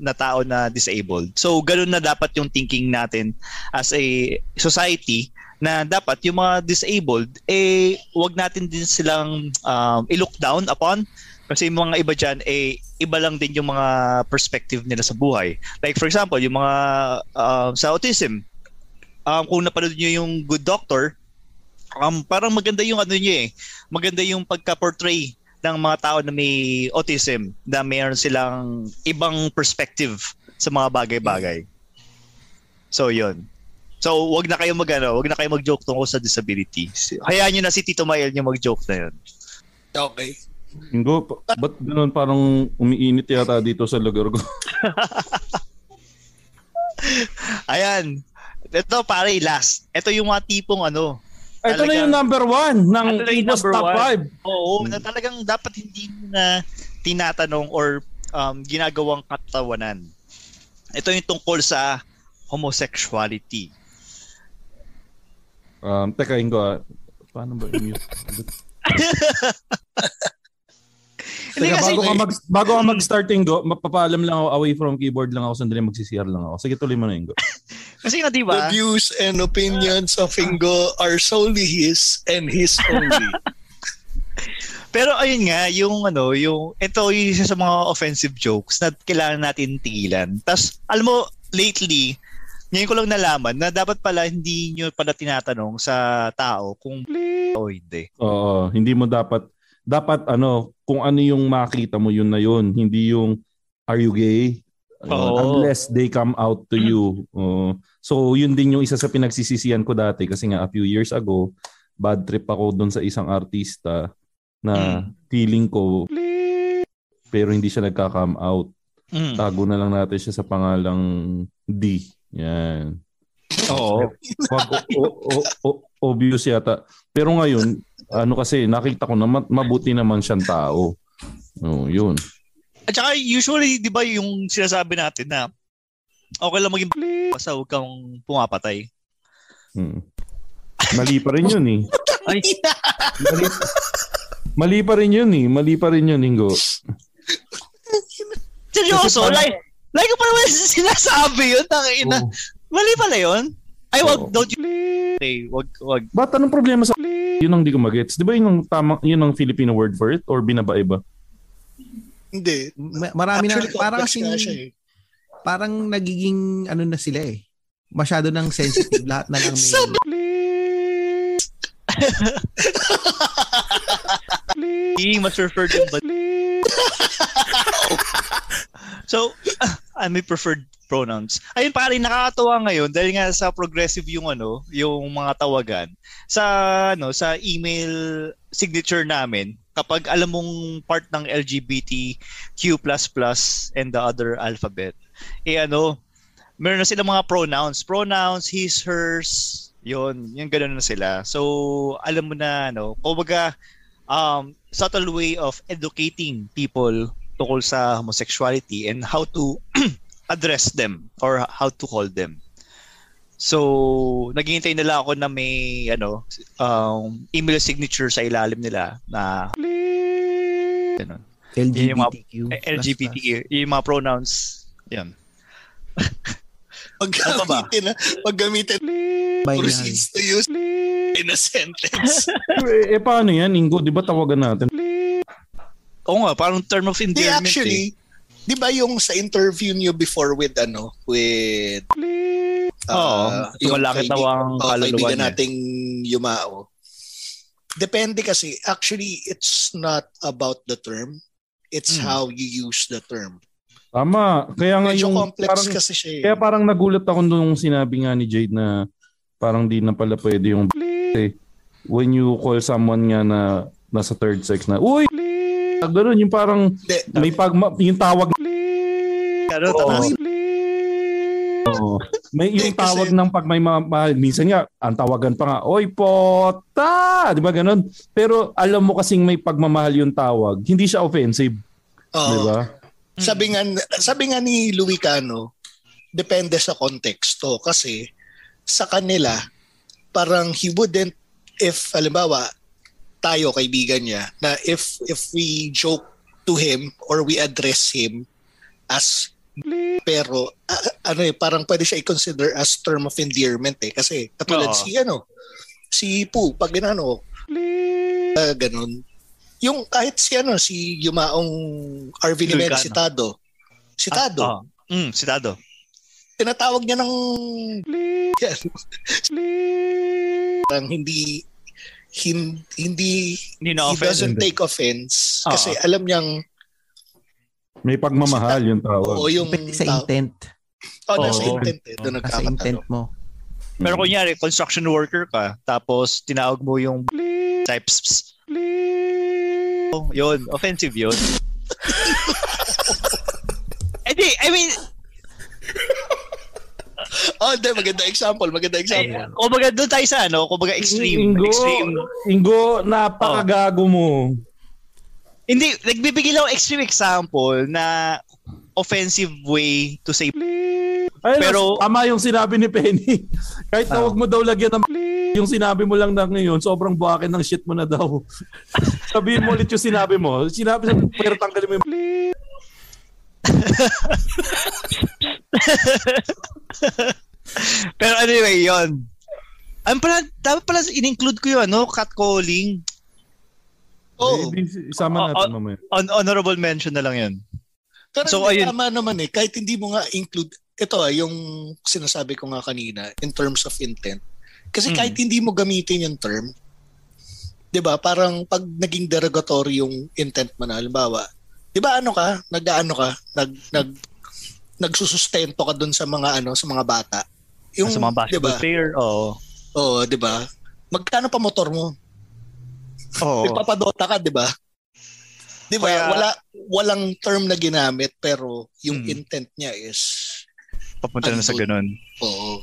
na tao na disabled. So, ganun na dapat yung thinking natin as a society na dapat yung mga disabled, eh, wag natin din silang um, i-look down upon kasi yung mga iba dyan, eh, iba lang din yung mga perspective nila sa buhay. Like for example, yung mga uh, sa autism, um, kung napanood nyo yung Good Doctor, um, parang maganda yung ano niya eh. Maganda yung pagka-portray ng mga tao na may autism na mayroon silang ibang perspective sa mga bagay-bagay. So, yun. So, wag na kayo mag ano, wag na kayo mag-joke tungkol sa disability. Hayaan niyo na si Tito Mael niyo mag-joke na yun. Okay. Ingo, pa- ba't ganun parang umiinit yata dito sa lugar ko? [laughs] Ayan. Ito pare, last. Ito yung mga tipong ano. Ito na yung number one ng number Top one. 5. Oo, na talagang dapat hindi mo na tinatanong or um, ginagawang katawanan. Ito yung tungkol sa homosexuality. Um, teka, Ingo, ah. paano ba yung [laughs] Hindi kasi- bago ka, mag, bago ka mag-start, Ingo, mapapaalam lang ako away from keyboard lang ako, sandali magsisiyar lang ako. Sige, tuloy mo na, Ingo. [laughs] Kasi nga, di ba? The views and opinions of Ingo are solely his and his only. [laughs] Pero ayun nga, yung ano, yung ito yung isa sa mga offensive jokes na kailangan natin tigilan. Tapos, alam mo, lately, ngayon ko lang nalaman na dapat pala hindi nyo pala tinatanong sa tao kung o hindi. Oo, hindi mo dapat, dapat ano, kung ano yung makita mo, yun na yun. Hindi yung, are you gay? Oo. Unless they come out to you. Oo. so, yun din yung isa sa pinagsisisihan ko dati kasi nga a few years ago, bad trip ako doon sa isang artista na feeling ko pero hindi siya nagka-come out. Mm. Tago na lang natin siya sa pangalang D. Yan. Oo. Wag, o, o, o, obvious yata. Pero ngayon, ano kasi, nakita ko na ma- mabuti naman siyang tao. Oh, yun. At saka usually, di ba yung sinasabi natin na okay lang maging basta huwag kang pumapatay. Hmm. Mali pa rin yun eh. Ay. Mali, mali pa rin yun eh. Mali pa rin yun, Ingo. Seryoso? Like, like pa naman sinasabi yun. Tangina. Mali pala yun? Ay, wag, don't you... Okay, wag, wag. Ba't anong problema sa yun ang di ko magets? Di ba yun ang tama, yun ang Filipino word for it? Or binaba-iba? Hindi. Ma- marami Actually, na, parang siya eh. parang nagiging, ano na sila eh. Masyado nang sensitive. lahat na lang may... Being mas preferred yung but... so, [laughs] I may preferred pronouns. Ayun pare, nakakatuwa ngayon dahil nga sa progressive yung ano, yung mga tawagan. Sa ano, sa email signature namin, kapag alam mong part ng LGBTQ++ and the other alphabet, eh ano, meron na silang mga pronouns. Pronouns, his, hers, yun, yung gano'n na sila. So, alam mo na, ano, kumbaga, um, subtle way of educating people tungkol sa homosexuality and how to [clears throat] address them or how to call them. So, naghihintay nila ako na may ano, um, email signature sa ilalim nila na ganun. LGBTQ. Yung mga, LGBTQ, yung mga pronouns. Yan. Pag gamitin na, pag gamitin, proceeds to use in a sentence. [laughs] eh, eh, paano yan, Ingo? Di ba tawagan natin? Oo nga, parang term of endearment actually, eh. Di ba yung sa interview niyo before with ano, with Oo, Ah, tumalakit na ang oh, kaluluwa niya. nating Yumao. Depende kasi, actually, it's not about the term. It's Hmm. how you use the term. Tama. Kaya nga Medyo yung complex parang, kasi siya eh. Kaya parang nagulat ako nung sinabi nga ni Jade na parang di na pala pwede yung eh, when you call someone nga na nasa third sex na, uy, ganun, yung parang may pag, yung tawag Pero Oo. Oo. May yung tawag ng pag may mga, minsan nga ang tawagan pa nga, oy pota, 'di ba ganun? Pero alam mo kasing may pagmamahal yung tawag, hindi siya offensive. Oo. 'Di ba? Sabi nga, sabi nga ni Louis Cano, depende sa konteksto. Kasi sa kanila, parang he wouldn't, if, halimbawa, tayo, kaibigan niya, na if, if we joke to him or we address him as pero a- ano eh parang pwede siya i-consider as term of endearment eh kasi katulad Oo. si ano si Poo pag ginano uh, ganun yung kahit si ano si Yumaong RV Lucano. si Tado si Tado Ah, ah. Mm, si Tado. tinatawag niya ng. [laughs] Parang hindi hin- hindi Hindi he na-offend. doesn't take offense Ah. kasi alam niyang May pagmamahal yung tawag. oo yung Depende sa tao- intent. oh nasa Oo. intent eh doon Nasa intent mo. Pero kunyari, construction worker ka, tapos tinawag mo yung types. Oh, yun, offensive yun. Hindi, I mean, [laughs] oh hindi maganda example maganda example kumbaga doon tayo sa ano, kumbaga extreme, Ingo, extreme. Ingo, napakagago mo. Hindi, nagbibigay lang ako extreme example na offensive way to say Ay, Pero- tama yung sinabi ni Penny. [laughs] Kahit na wag mo daw lagyan ng [laughs] yung sinabi mo lang na ngayon, sobrang buhakin ng shit mo na daw. Sabihin mo ulit yung sinabi mo. Sinabi mo, pero tanggalin mo yung [laughs] Pero anyway, yon. Ang pala, dapat pala in-include ko yung ano, catcalling. oh Eh, Isama natin Oh, mamaya. On- honorable mention na lang yun. Pero So, ayun. tama naman eh. Kahit hindi mo nga include, ito ah, yung sinasabi ko nga kanina, in terms of intent. Kasi Mm. kahit hindi mo gamitin yung term, di ba, parang pag naging derogatory yung intent mo na, halimbawa, di ba ano ka, nag-ano ka, nag, nag, nagsusustento ka dun sa mga ano, sa mga bata. Yung, sa mga basketball di ba? player, oo. Oo, di ba? Magkano pa motor mo? Oo. Nagpapadota ka, di ba? Di ba? Kaya- Wala, walang term na ginamit pero yung Hmm. intent niya is Papunta na sa ganun. Oo.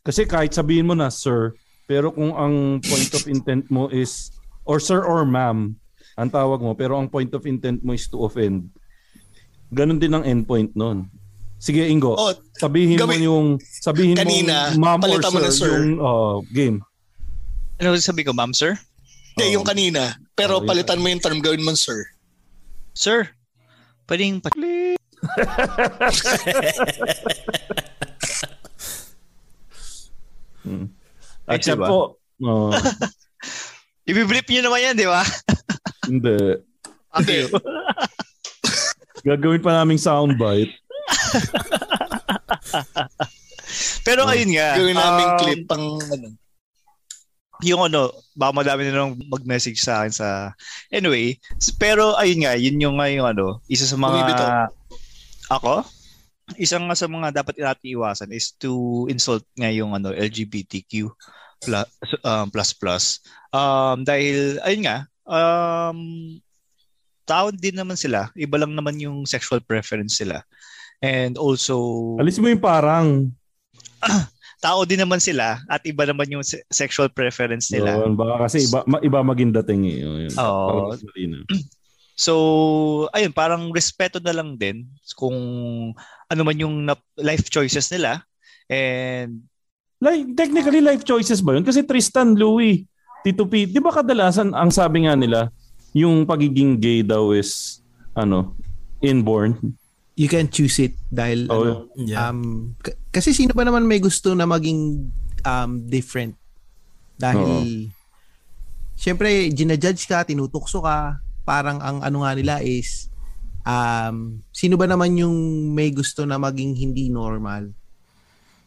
Kasi kahit sabihin mo na, sir, pero kung ang point of intent mo is, or sir or ma'am, ang tawag mo, pero ang point of intent mo is to offend, ganun din ang endpoint nun. Sige, Ingo. Oh, sabihin gawin- mo yung, sabihin Kanina, mo ma'am or palitan mo sir, na, sir. yung oh, game. Ano sabi ko, ma'am, sir? Hindi, yung kanina. Pero Oh, yun. palitan mo yung term, gawin mo, sir. Sir, pwedeng pa- [laughs] Hmm. At yan diba? po, [laughs] oh, Ibiblip nyo naman yan, di ba? hindi. Hindi. [laughs] Gagawin pa naming soundbite. [laughs] Pero ayun nga. Gawin namin um, clip pang ano. yung ano, baka madami na lang mag-message sa akin sa... Anyway, pero ayun nga, yun yung nga yung ano, isa sa mga... Bumibitaw. Ako? Isang nga sa mga dapat natin iwasan is to insult nga yung ano, LGBTQ plus, um, plus plus. Um, dahil, ayun nga, um, tao din naman sila. Iba lang naman yung sexual preference sila. And also, Alis mo yung parang. [clears throat] tao din naman sila at iba naman yung se- sexual preference nila. Yun, baka kasi iba, iba maging dating eh. Yun. Oo. [clears throat] So, ayun, parang respeto na lang din kung ano man yung life choices nila. And Like, technically, life choices ba yun? Kasi Tristan, Louis, Tito P, di ba kadalasan ang sabi nga nila, yung pagiging gay daw is, ano, inborn? You can choose it dahil Oh, ano, yeah. um k- kasi sino ba naman may gusto na maging um different dahil Siyempre, ginajudge ka, tinutokso ka, parang ang ano nga nila is um, sino ba naman yung may gusto na maging hindi normal?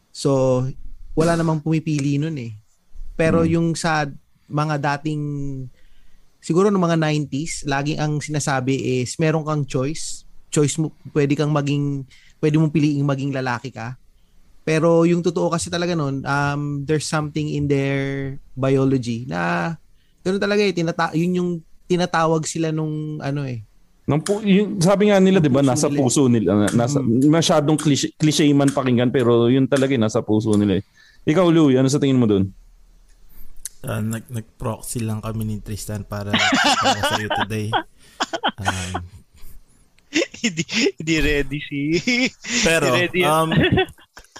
So, wala namang pumipili nun eh. Pero Hmm. yung sa mga dating, siguro ng mga 90s, laging ang sinasabi is, meron kang choice. Choice mo, pwede kang maging, pwede mong piliing maging lalaki ka. Pero yung totoo kasi talaga nun, um, there's something in their biology na ganun talaga eh, tinata- yun yung tinatawag sila nung ano eh, Nang pu- yung, sabi nga nila, di ba, nasa puso nila. Nasa, Masyadong cliche, cliche man pakinggan, pero yun talaga, eh, nasa puso nila. Eh. Ikaw, Louie, ano sa tingin mo dun? Ah, nag nag-proxy lang kami ni Tristan para, para sa iyo today. Um, [laughs] hindi, hindi ready si... Pero, ready. um,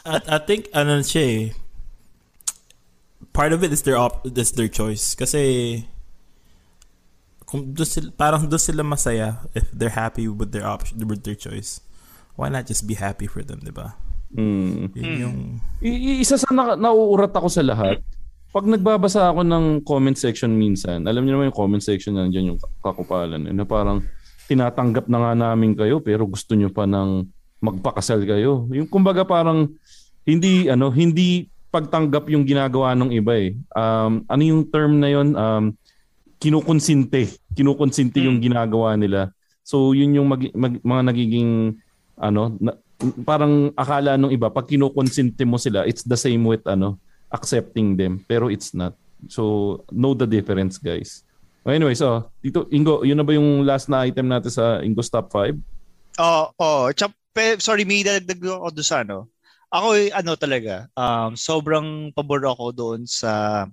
I, I think, ano siya eh, part of it is their op- is their choice. Kasi, kung doon sila, parang doon sila masaya if they're happy with their option, with their choice. Why not just be happy for them, di ba? Mm. Yun yung... I- isa sa na- nauurat ako sa lahat, pag nagbabasa ako ng comment section minsan, alam niyo naman yung comment section nandiyan yung kakupalan, eh, na parang tinatanggap na nga namin kayo pero gusto niyo pa ng magpakasal kayo. Yung kumbaga parang hindi ano, hindi pagtanggap yung ginagawa ng iba eh. Um, ano yung term na yon? Um, kinukonsinte. Kinukonsinte yung ginagawa nila. So yun yung mag- mag- mga nagiging ano, na- parang akala nung iba pag kinukonsinte mo sila, it's the same with ano, accepting them, pero it's not. So know the difference, guys. Anyway, so dito Ingo, yun na ba yung last na item natin sa Ingo's top 5? Oo, oh, oh. sorry, may dadagdag ako doon sa ano. Ako, eh, ano talaga, um, sobrang pabor ako doon sa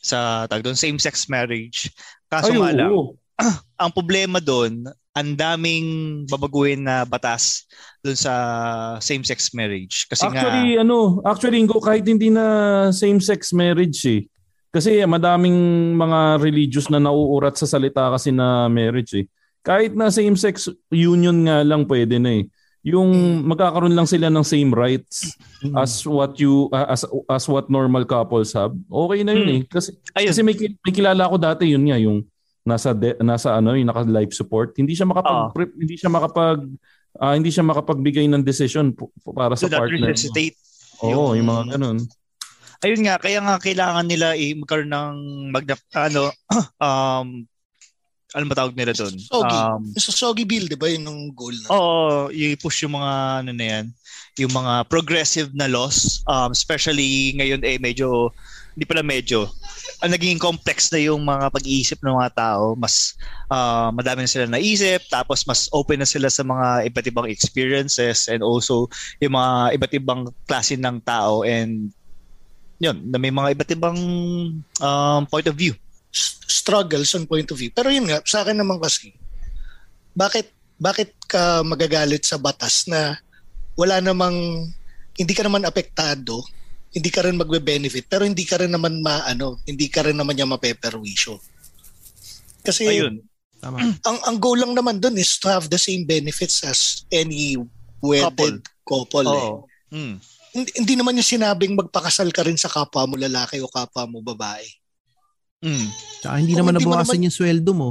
sa tag doon same-sex marriage. Kaso Ay, nga lang, [clears throat] ang problema doon, ang daming babaguhin na batas doon sa same-sex marriage. Kasi actually, nga, ano, actually Ingo, kahit hindi na same-sex marriage eh. Kasi madaming mga religious na nauurat sa salita kasi na marriage eh. Kahit na same-sex union nga lang pwede na eh. Yung magkakaroon lang sila ng same rights as what you uh, as as what normal couples have. Okay na yun eh. Kasi kasi may, may kilala ako dati yun nga yung nasa de- nasa ano yung naka life support. Hindi siya makapag hindi siya makapag ah, hindi siya makapagbigay ng decision p- para sa partner. resuscitate. Oo, yung mga ganun. ayun nga, kaya nga kailangan nila i magkaroon ng magna, ano, [clears throat] um, ano ba tawag nila doon? Sogi. Um, Sa Sogi bill, di ba yun yung goal na? Oo, i-push yung mga ano na yan, yung mga progressive na laws, um, especially ngayon eh medyo hindi pala medyo ang naging complex na yung mga pag-iisip ng mga tao, mas ah, madami na sila naisip, tapos mas open na sila sa mga iba't ibang experiences and also yung mga iba't ibang klase ng tao and yun, na may mga iba't ibang um, point of view. struggles on point of view. Pero yun nga, sa akin naman kasi, bakit bakit ka magagalit sa batas na wala namang hindi ka naman apektado, hindi ka rin magbe-benefit, pero hindi ka rin naman maano, hindi ka rin naman niya mapeperwisyo. Kasi Ayun. [clears throat] ang ang goal lang naman dun is to have the same benefits as any wedded couple. eh. Oo. Mm. Hindi, hindi naman yung sinabing magpakasal ka rin sa kapwa mo lalaki o kapwa mo babae. Mm. Tsaka hindi Kung naman hindi nabawasan naman- yung sweldo mo.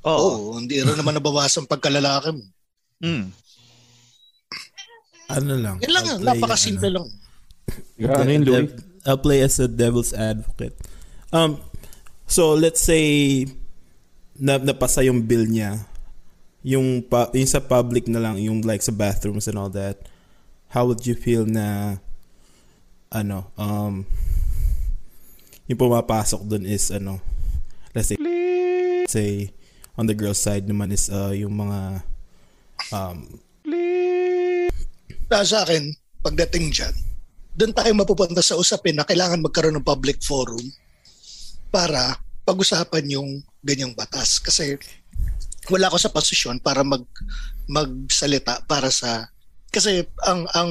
Oo, hindi rin naman nabawasan pagkalalaki mo. Mm. Ano lang. Yan lang, napakasimple ano, lang. Yeah, ano yun, Louie? Dev- I'll play as a devil's advocate. Um, so let's say na napasa yung bill niya. Yung, pa, yung sa public na lang, yung like sa bathrooms and all that. How would you feel na ano, um, yung pumapasok dun is ano, let's say, let's say, on the girl side naman is uh, yung mga um, sa akin, pagdating dyan, doon tayo mapupunta sa usapin na kailangan magkaroon ng public forum para pag-usapan yung ganyang batas. Kasi wala ako sa posisyon para mag magsalita para sa kasi ang ang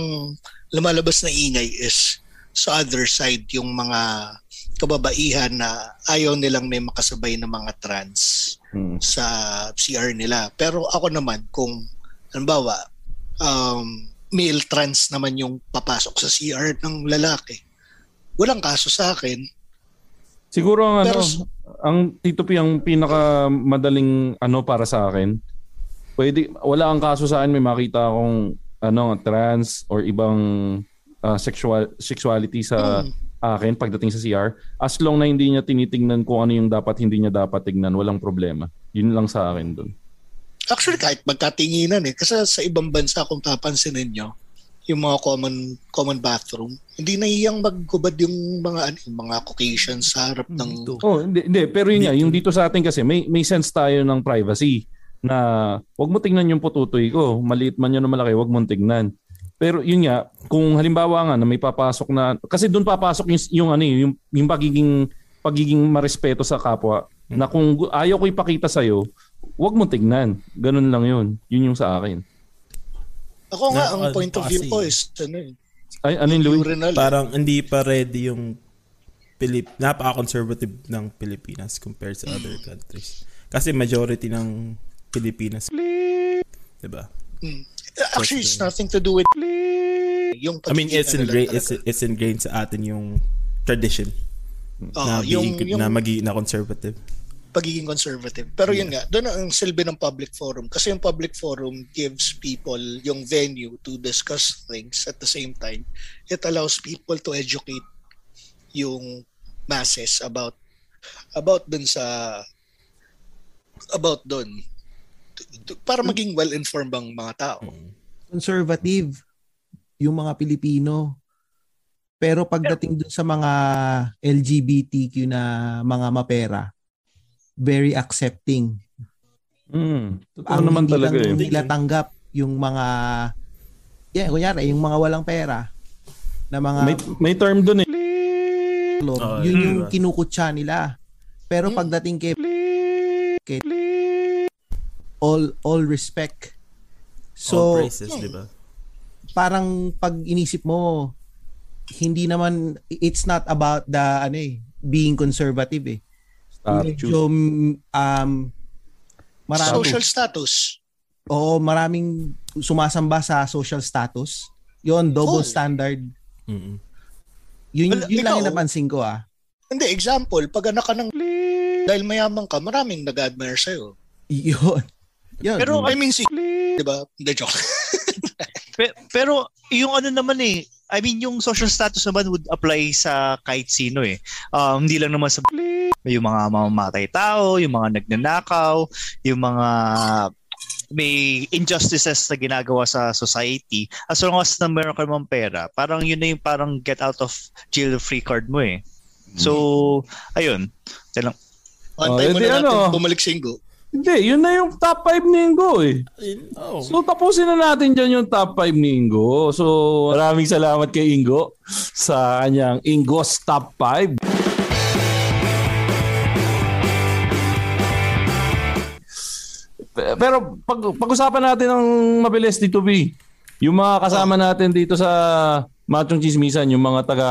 lumalabas na ingay is sa other side yung mga kababaihan na ayaw nilang may makasabay na mga trans sa CR nila. Pero ako naman kung halimbawa um, male trans naman yung papasok sa CR ng lalaki. Walang kaso sa akin. Siguro ang ano, Pero- ang Tito P ang pinaka madaling ano para sa akin. pwede, wala ang kaso sa akin, may makita akong ano, trans or ibang uh, sexual sexuality sa Hmm. akin pagdating sa CR. As long na hindi niya tinitingnan kung ano yung dapat, hindi niya dapat tignan, walang problema. Yun lang sa akin doon. Actually, kahit magkatinginan eh. Kasi sa ibang bansa, kung papansinin nyo, yung mga common common bathroom, hindi na iyang maghubad yung mga ano, yung mga Caucasians sa harap ng... Oh, hindi, hindi. Pero yun nga, yung dito sa atin kasi, may, may sense tayo ng privacy na wag mo tingnan yung pututoy ko. Maliit man yun na malaki, wag mo tingnan. Pero yun nga, kung halimbawa nga na may papasok na, kasi doon papasok yung, yung ano eh, yung, yung pagiging, pagiging marespeto sa kapwa, na kung ayaw ko ipakita sa'yo, wag mo tignan. Ganun lang yun. Yun yung sa akin. Ako nga, Na- ang ano point of view ko is, ano eh, Ay, ano yung Louis? urinal. Parang hindi pa ready yung Pilip napaka-conservative ng Pilipinas compared sa other countries. Kasi majority ng Pilipinas. 'Di ba? Mm. Actually, it's nothing to do with yung I mean, it's ingrained it's, it's ingrained sa atin yung tradition Oo, na, yung- being, yung- na magi na conservative. Pagiging conservative. Pero yun nga, doon ang silbi ng public forum. Kasi yung public forum gives people yung venue to discuss things at the same time. It allows people to educate yung masses about about dun sa about dun para maging well-informed ang mga tao. conservative yung mga Pilipino. Pero pagdating dun sa mga LGBTQ na mga mapera, very accepting. Mm, Ang naman hindi talaga lang eh. nila tanggap yung mga yeah, kunyari, yung mga walang pera na mga May, may term doon eh. Lord, Oo, yun yun, yung diba? kinukutsa nila. Pero pagdating kay, kay all all respect. So All praises, 'di ba? parang pag inisip mo hindi naman it's not about the ano eh being conservative eh. Statue. Medyo, um marami Social status. Oo, maraming sumasamba sa social status. Yon double Oh. standard. Mm-mm. Yun, yun lang ikaw- yung napansin ko ah. Hindi, example, pag anak ka ng dahil mayaman ka, maraming nag-admire sa'yo. Yun. Yun. Pero I mean si di ba? Hindi joke. [laughs] Pe- pero yung ano naman eh, I mean yung social status naman would apply sa kahit sino eh. Um, hindi lang naman sa yung mga mamamatay tao, yung mga nagnanakaw, yung mga may injustices na ginagawa sa society. As long as na meron ka namang pera, parang yun na yung parang get out of jail free card mo eh. So, ayun. Yan lang. Antay Oh, mo na natin ano? bumalik si Ingo. Hindi, yun na yung top 5 ni Ingo eh. So tapusin na natin dyan yung top 5 ni Ingo. So maraming salamat kay Ingo sa kanyang Ingo's top 5. Pe- Pero pag, pag-usapan natin ng mabilis dito, B. Yung mga kasama natin dito sa Machong Chismisan, yung mga taga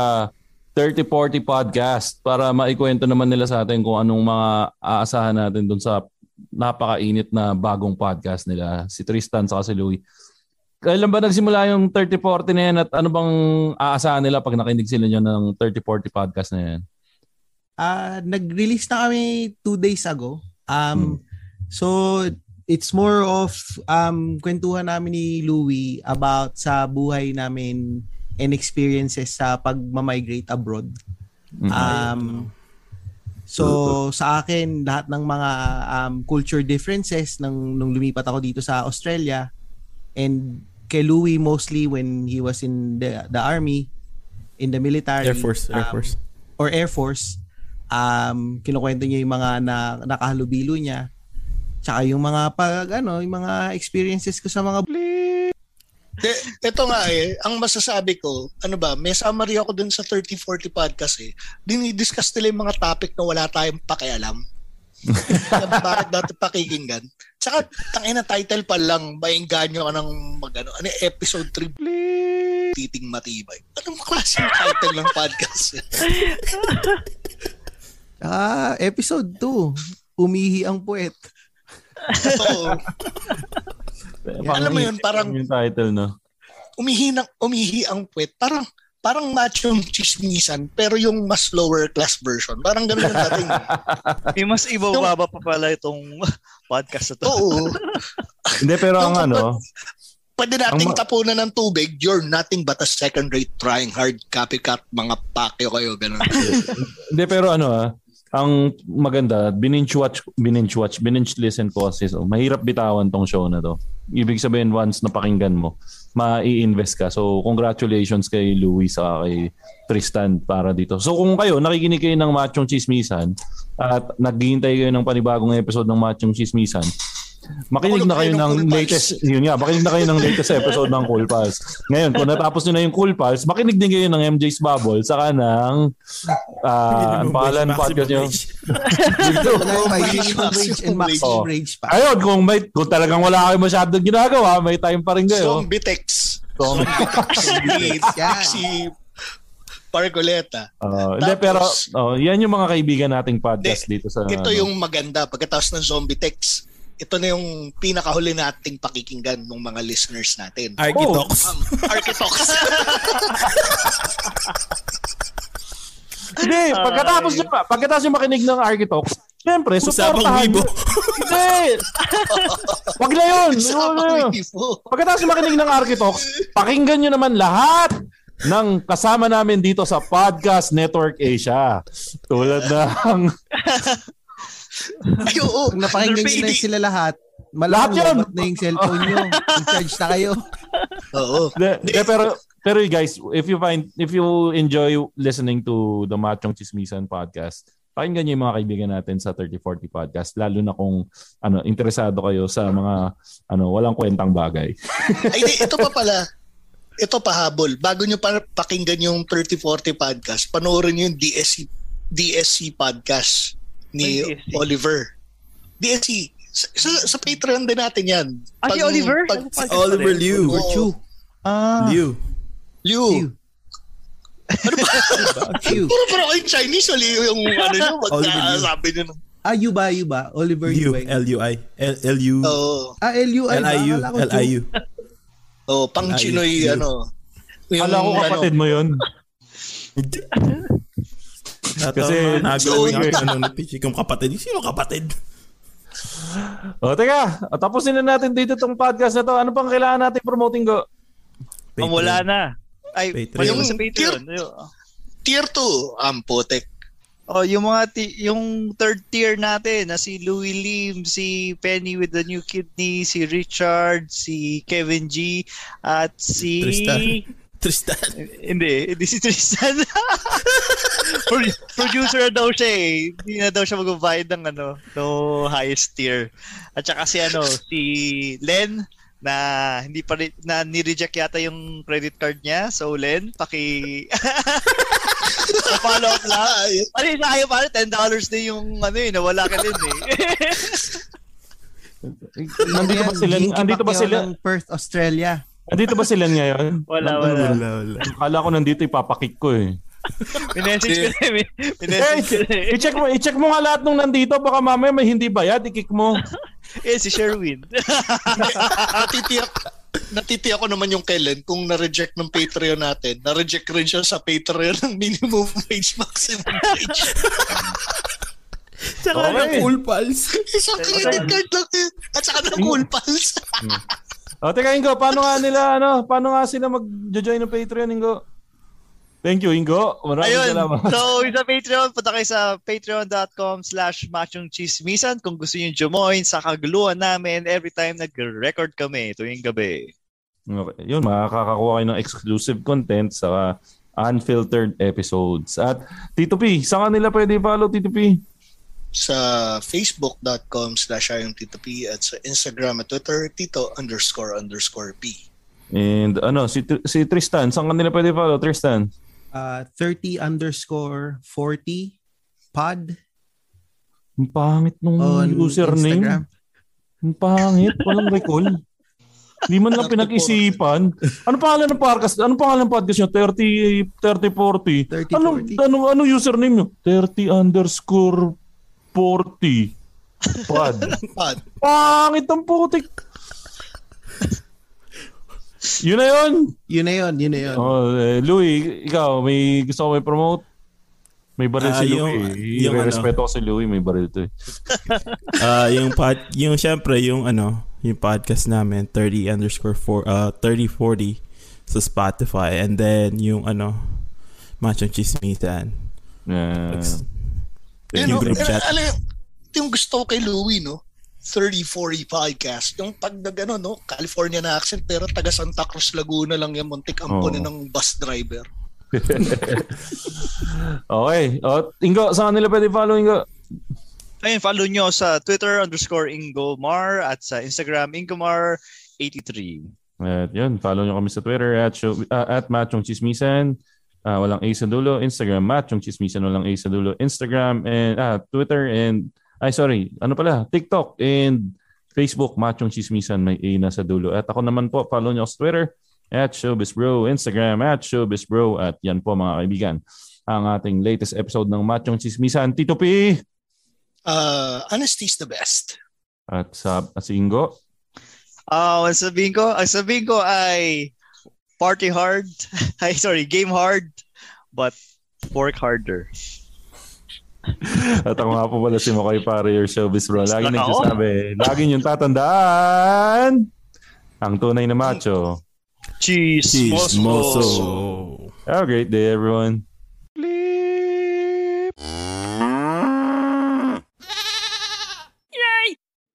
3040 podcast para maikwento naman nila sa atin kung anong mga aasahan natin dun sa napakainit na bagong podcast nila, si Tristan sa si Louie. Kailan ba nagsimula yung 3040 na yan at ano bang aasahan nila pag nakinig sila nyo ng 3040 podcast na yan? Ah, nag-release na kami two days ago. Um, So, it's more of um, kwentuhan namin ni Louie about sa buhay namin and experiences sa pag-migrate abroad. Um, so, sa akin, lahat ng mga um, culture differences nang, nung lumipat ako dito sa Australia and kay Louie mostly when he was in the, the army, in the military. Air Force, Air um, Force. Or Air Force. Um, kinukwento niya yung mga na, nakahalubilo niya. Tsaka yung mga pag ano, yung mga experiences ko sa mga De, ito nga eh, ang masasabi ko, ano ba, may summary ako dun sa 3040 podcast eh. Dinidiscuss nila yung mga topic na wala tayong pakialam. [laughs] Bakit dati pakikinggan? Tsaka, tangin na title pa lang, maingganyo ka ng mag, ano, ano, episode 3, titing matibay. Anong klaseng title ng podcast? [laughs] Ah, episode 2. Umihi ang puwet. Oo. [laughs] Alam mo yun, parang yung title, no? umihi, ng, umihi ang puwet. Parang, parang machong chismisan pero yung mas lower class version. Parang ganun yung dating. [laughs] Yung mas ibababa pa pala itong podcast na to. Oo. Hindi, pero ang ano, Pwede nating ma- tapunan ng tubig, you're nothing but a second-rate trying hard copycat mga pakyo kayo. Ganun. Hindi, pero ano ah, ang maganda, bininge watch, bininge watch, bininge listen ko kasi so, mahirap bitawan tong show na to. Ibig sabihin, once napakinggan mo, mai-invest ka. So, congratulations kay Louis sa kay Tristan para dito. So, kung kayo, nakikinig kayo ng Machong Chismisan at naghihintay kayo ng panibagong episode ng Machong Chismisan, makinig na kayo ng latest, yun nga, makinig na kayo ng latest episode ng Cool Pals. Ngayon, kung natapos nyo na yung Cool Pals, makinig din kayo ng MJ's Bubble, saka ng, ah, ang pangalan podcast nyo? [laughs] and maximum Oh. pa. Ayun, kung may kung talagang wala kayo masyadong ginagawa, may time pa rin kayo. Zombie Tex. Zombie Tex. Si Pargoleta. Uh, hindi, pero oh, yan yung mga kaibigan nating podcast dito sa... Ito ano. yung maganda. Pagkatapos ng Zombie Tex, ito na yung pinakahuli nating pakikinggan ng mga listeners natin. Architox. Um, Architox. Hindi, pagkatapos nyo, pagkatapos nyo makinig ng Architox, Siyempre, Usapang supportahan wibo. nyo. Hindi! Wag na yun! Usapang wibo. Pagkatapos nyo makinig ng Architox, pakinggan nyo naman lahat ng kasama namin dito sa Podcast Network Asia. Tulad ng... Ay, oo. Pag napakinggan nyo na sila lahat, Lahat yun! na yung cellphone nyo. [laughs] In-charge na kayo. Oo. De, de, pero pero guys, if you find if you enjoy listening to the Machong Chismisan podcast, pakinggan niyo yung mga kaibigan natin sa 3040 podcast lalo na kung ano interesado kayo sa mga ano walang kwentang bagay. [laughs] Ay, di, ito pa pala. Ito pa habol. Bago nyo pa pakinggan yung 3040 podcast, panoorin nyo yung DSC, DSC podcast ni DSC. Oliver. DSC. Sa, sa, sa Patreon din natin yan. Ah, si Oliver? Ano Pag, podcast Oliver pa rin? Liu. Oo. Chu. Ah. Liu. Liu. Ano ba? [laughs] Liu. Puro puro kayong Chinese. Liu yung ano nyo. [laughs] Oliver. Magkasabi nyo. Ah, you ba, you ba? Oliver Liu. L-U-I. L- L-U. Oo. Ah, L-U-I? L-I-U. Ko. L-I-U. Oh, pang. Chinoy, ano. Yung, Kala ko kapatid mo yun. [laughs] Kasi, nagawa So, niya ano ni Pichi kung kapatid. Sino kapatid? [laughs] O teka, tapusin na natin dito tong podcast na to. Ano pang kailangan natin promoting go? Oh, wala na. Ay, Patreon. sa Patreon. Ayun. Tier 2, ang putek. Oh, yung mga ti- yung third tier natin na si Louis Lim, si Penny with the new kidney, si Richard, si Kevin G at si Tristan. Tristan. Hindi, hindi si Tristan. [laughs] Pro- Producer na daw siya eh. Hindi na daw siya magbabayad ng ano, no highest tier. At saka si ano, si Len na hindi pa rin, na ni-reject yata yung credit card niya. So Len, paki [laughs] follow up lang. Ano yung kaya pa $10 na yung ano eh, nawala ka din eh. Nandito ba sila? Jinky Andito ba sila? Perth, Australia. Andito ba sila ngayon? Wala, wala. Wala, wala. Akala ko nandito ipapakik ko eh. Minessage ko na eh. [laughs] Minessage ko na eh. i-check mo, i-check mo nga lahat nung nandito baka mamaya may hindi bayad, i-kick mo. [laughs] Eh, si Sherwin. [laughs] natitiyak natitiyak ko naman yung kailan kung na-reject ng Patreon natin. Na-reject rin siya sa Patreon ng minimum wage, maximum wage. Tsaka Okay. ng cool pals. Isang credit card lang yun. At saka ng cool pals. O, teka Ingo, paano nga nila, ano, paano nga sila mag-join ng Patreon, Ingo? Thank you, Ingo. Maraming Ayun. salamat. So, sa Patreon, punta kayo sa patreon.com slash machongchismisan kung gusto nyo join sa kaguluhan namin every time nag-record kami tuwing gabi. Okay. Yun, makakakuha kayo ng exclusive content sa unfiltered episodes. At Tito P, saan nila pwede follow, Tito P? Sa facebook.com slash ayong Tito P at sa Instagram at Twitter, Tito underscore underscore P. And ano, si, si Tristan, saan ka nila pwede follow, Tristan? Uh, 30 underscore 40 pod Ang pangit nung on username. Instagram. Ang pangit, walang recall. Hindi man lang pinag-isipan. Ano pangalan ng podcast? Ano pangalan ng podcast nyo? 30, 30, 40. 30, Ano, 40. ano, ano username nyo? 30 underscore 40. Pod. Pod. Pangit ang putik. Yun na yun. Yun na yun, yun na yun. Oh, eh, Louie, ikaw, may gusto ko may promote? May baril Ah, si yung- Louie. yung Yung, ano. respeto ko si Louie, may baril to eh. [laughs] Ah, yung pod, yung syempre yung ano, yung podcast namin 30 underscore 4 uh 3040 sa Spotify and then yung ano Machong Chismisan. Yeah. Yun, group no, chat. Alam, yung gusto ko kay Louie, no? 3040 podcast. Yung pag nag, ano, no? California na accent, pero taga Santa Cruz, Laguna lang yung muntik ampon Oo. ng bus driver. [laughs] okay. O, Ingo, saan nila pwede follow, Ingo? Ayun, follow nyo sa Twitter underscore Ingomar at sa Instagram Ingomar83. At yun, follow nyo kami sa Twitter at, show, uh, at Machong Chismisan. Ah, walang A sa dulo. Instagram, Machong Chismisan. Walang A sa dulo. Instagram and ah, Twitter and ay sorry, ano pala? TikTok and Facebook, Machong Chismisan. May A na sa dulo. At ako naman po, follow nyo ako sa Twitter at Showbiz Bro. Instagram at Showbiz Bro. At yan po mga kaibigan. Ang ating latest episode ng Machong Chismisan. Tito P! Uh, honesty's the best. At sa at si Ingo. Ah, ang sabihin ko, ang sabihin ko ay party hard. [laughs] ay, sorry, game hard, but work harder. At ako nga po pala si Makoy Pare, your showbiz bro. Lagi Nako. nagsasabi, lagi niyong tatandaan ang tunay na macho. Cheese, Chismoso. Have a great day, everyone.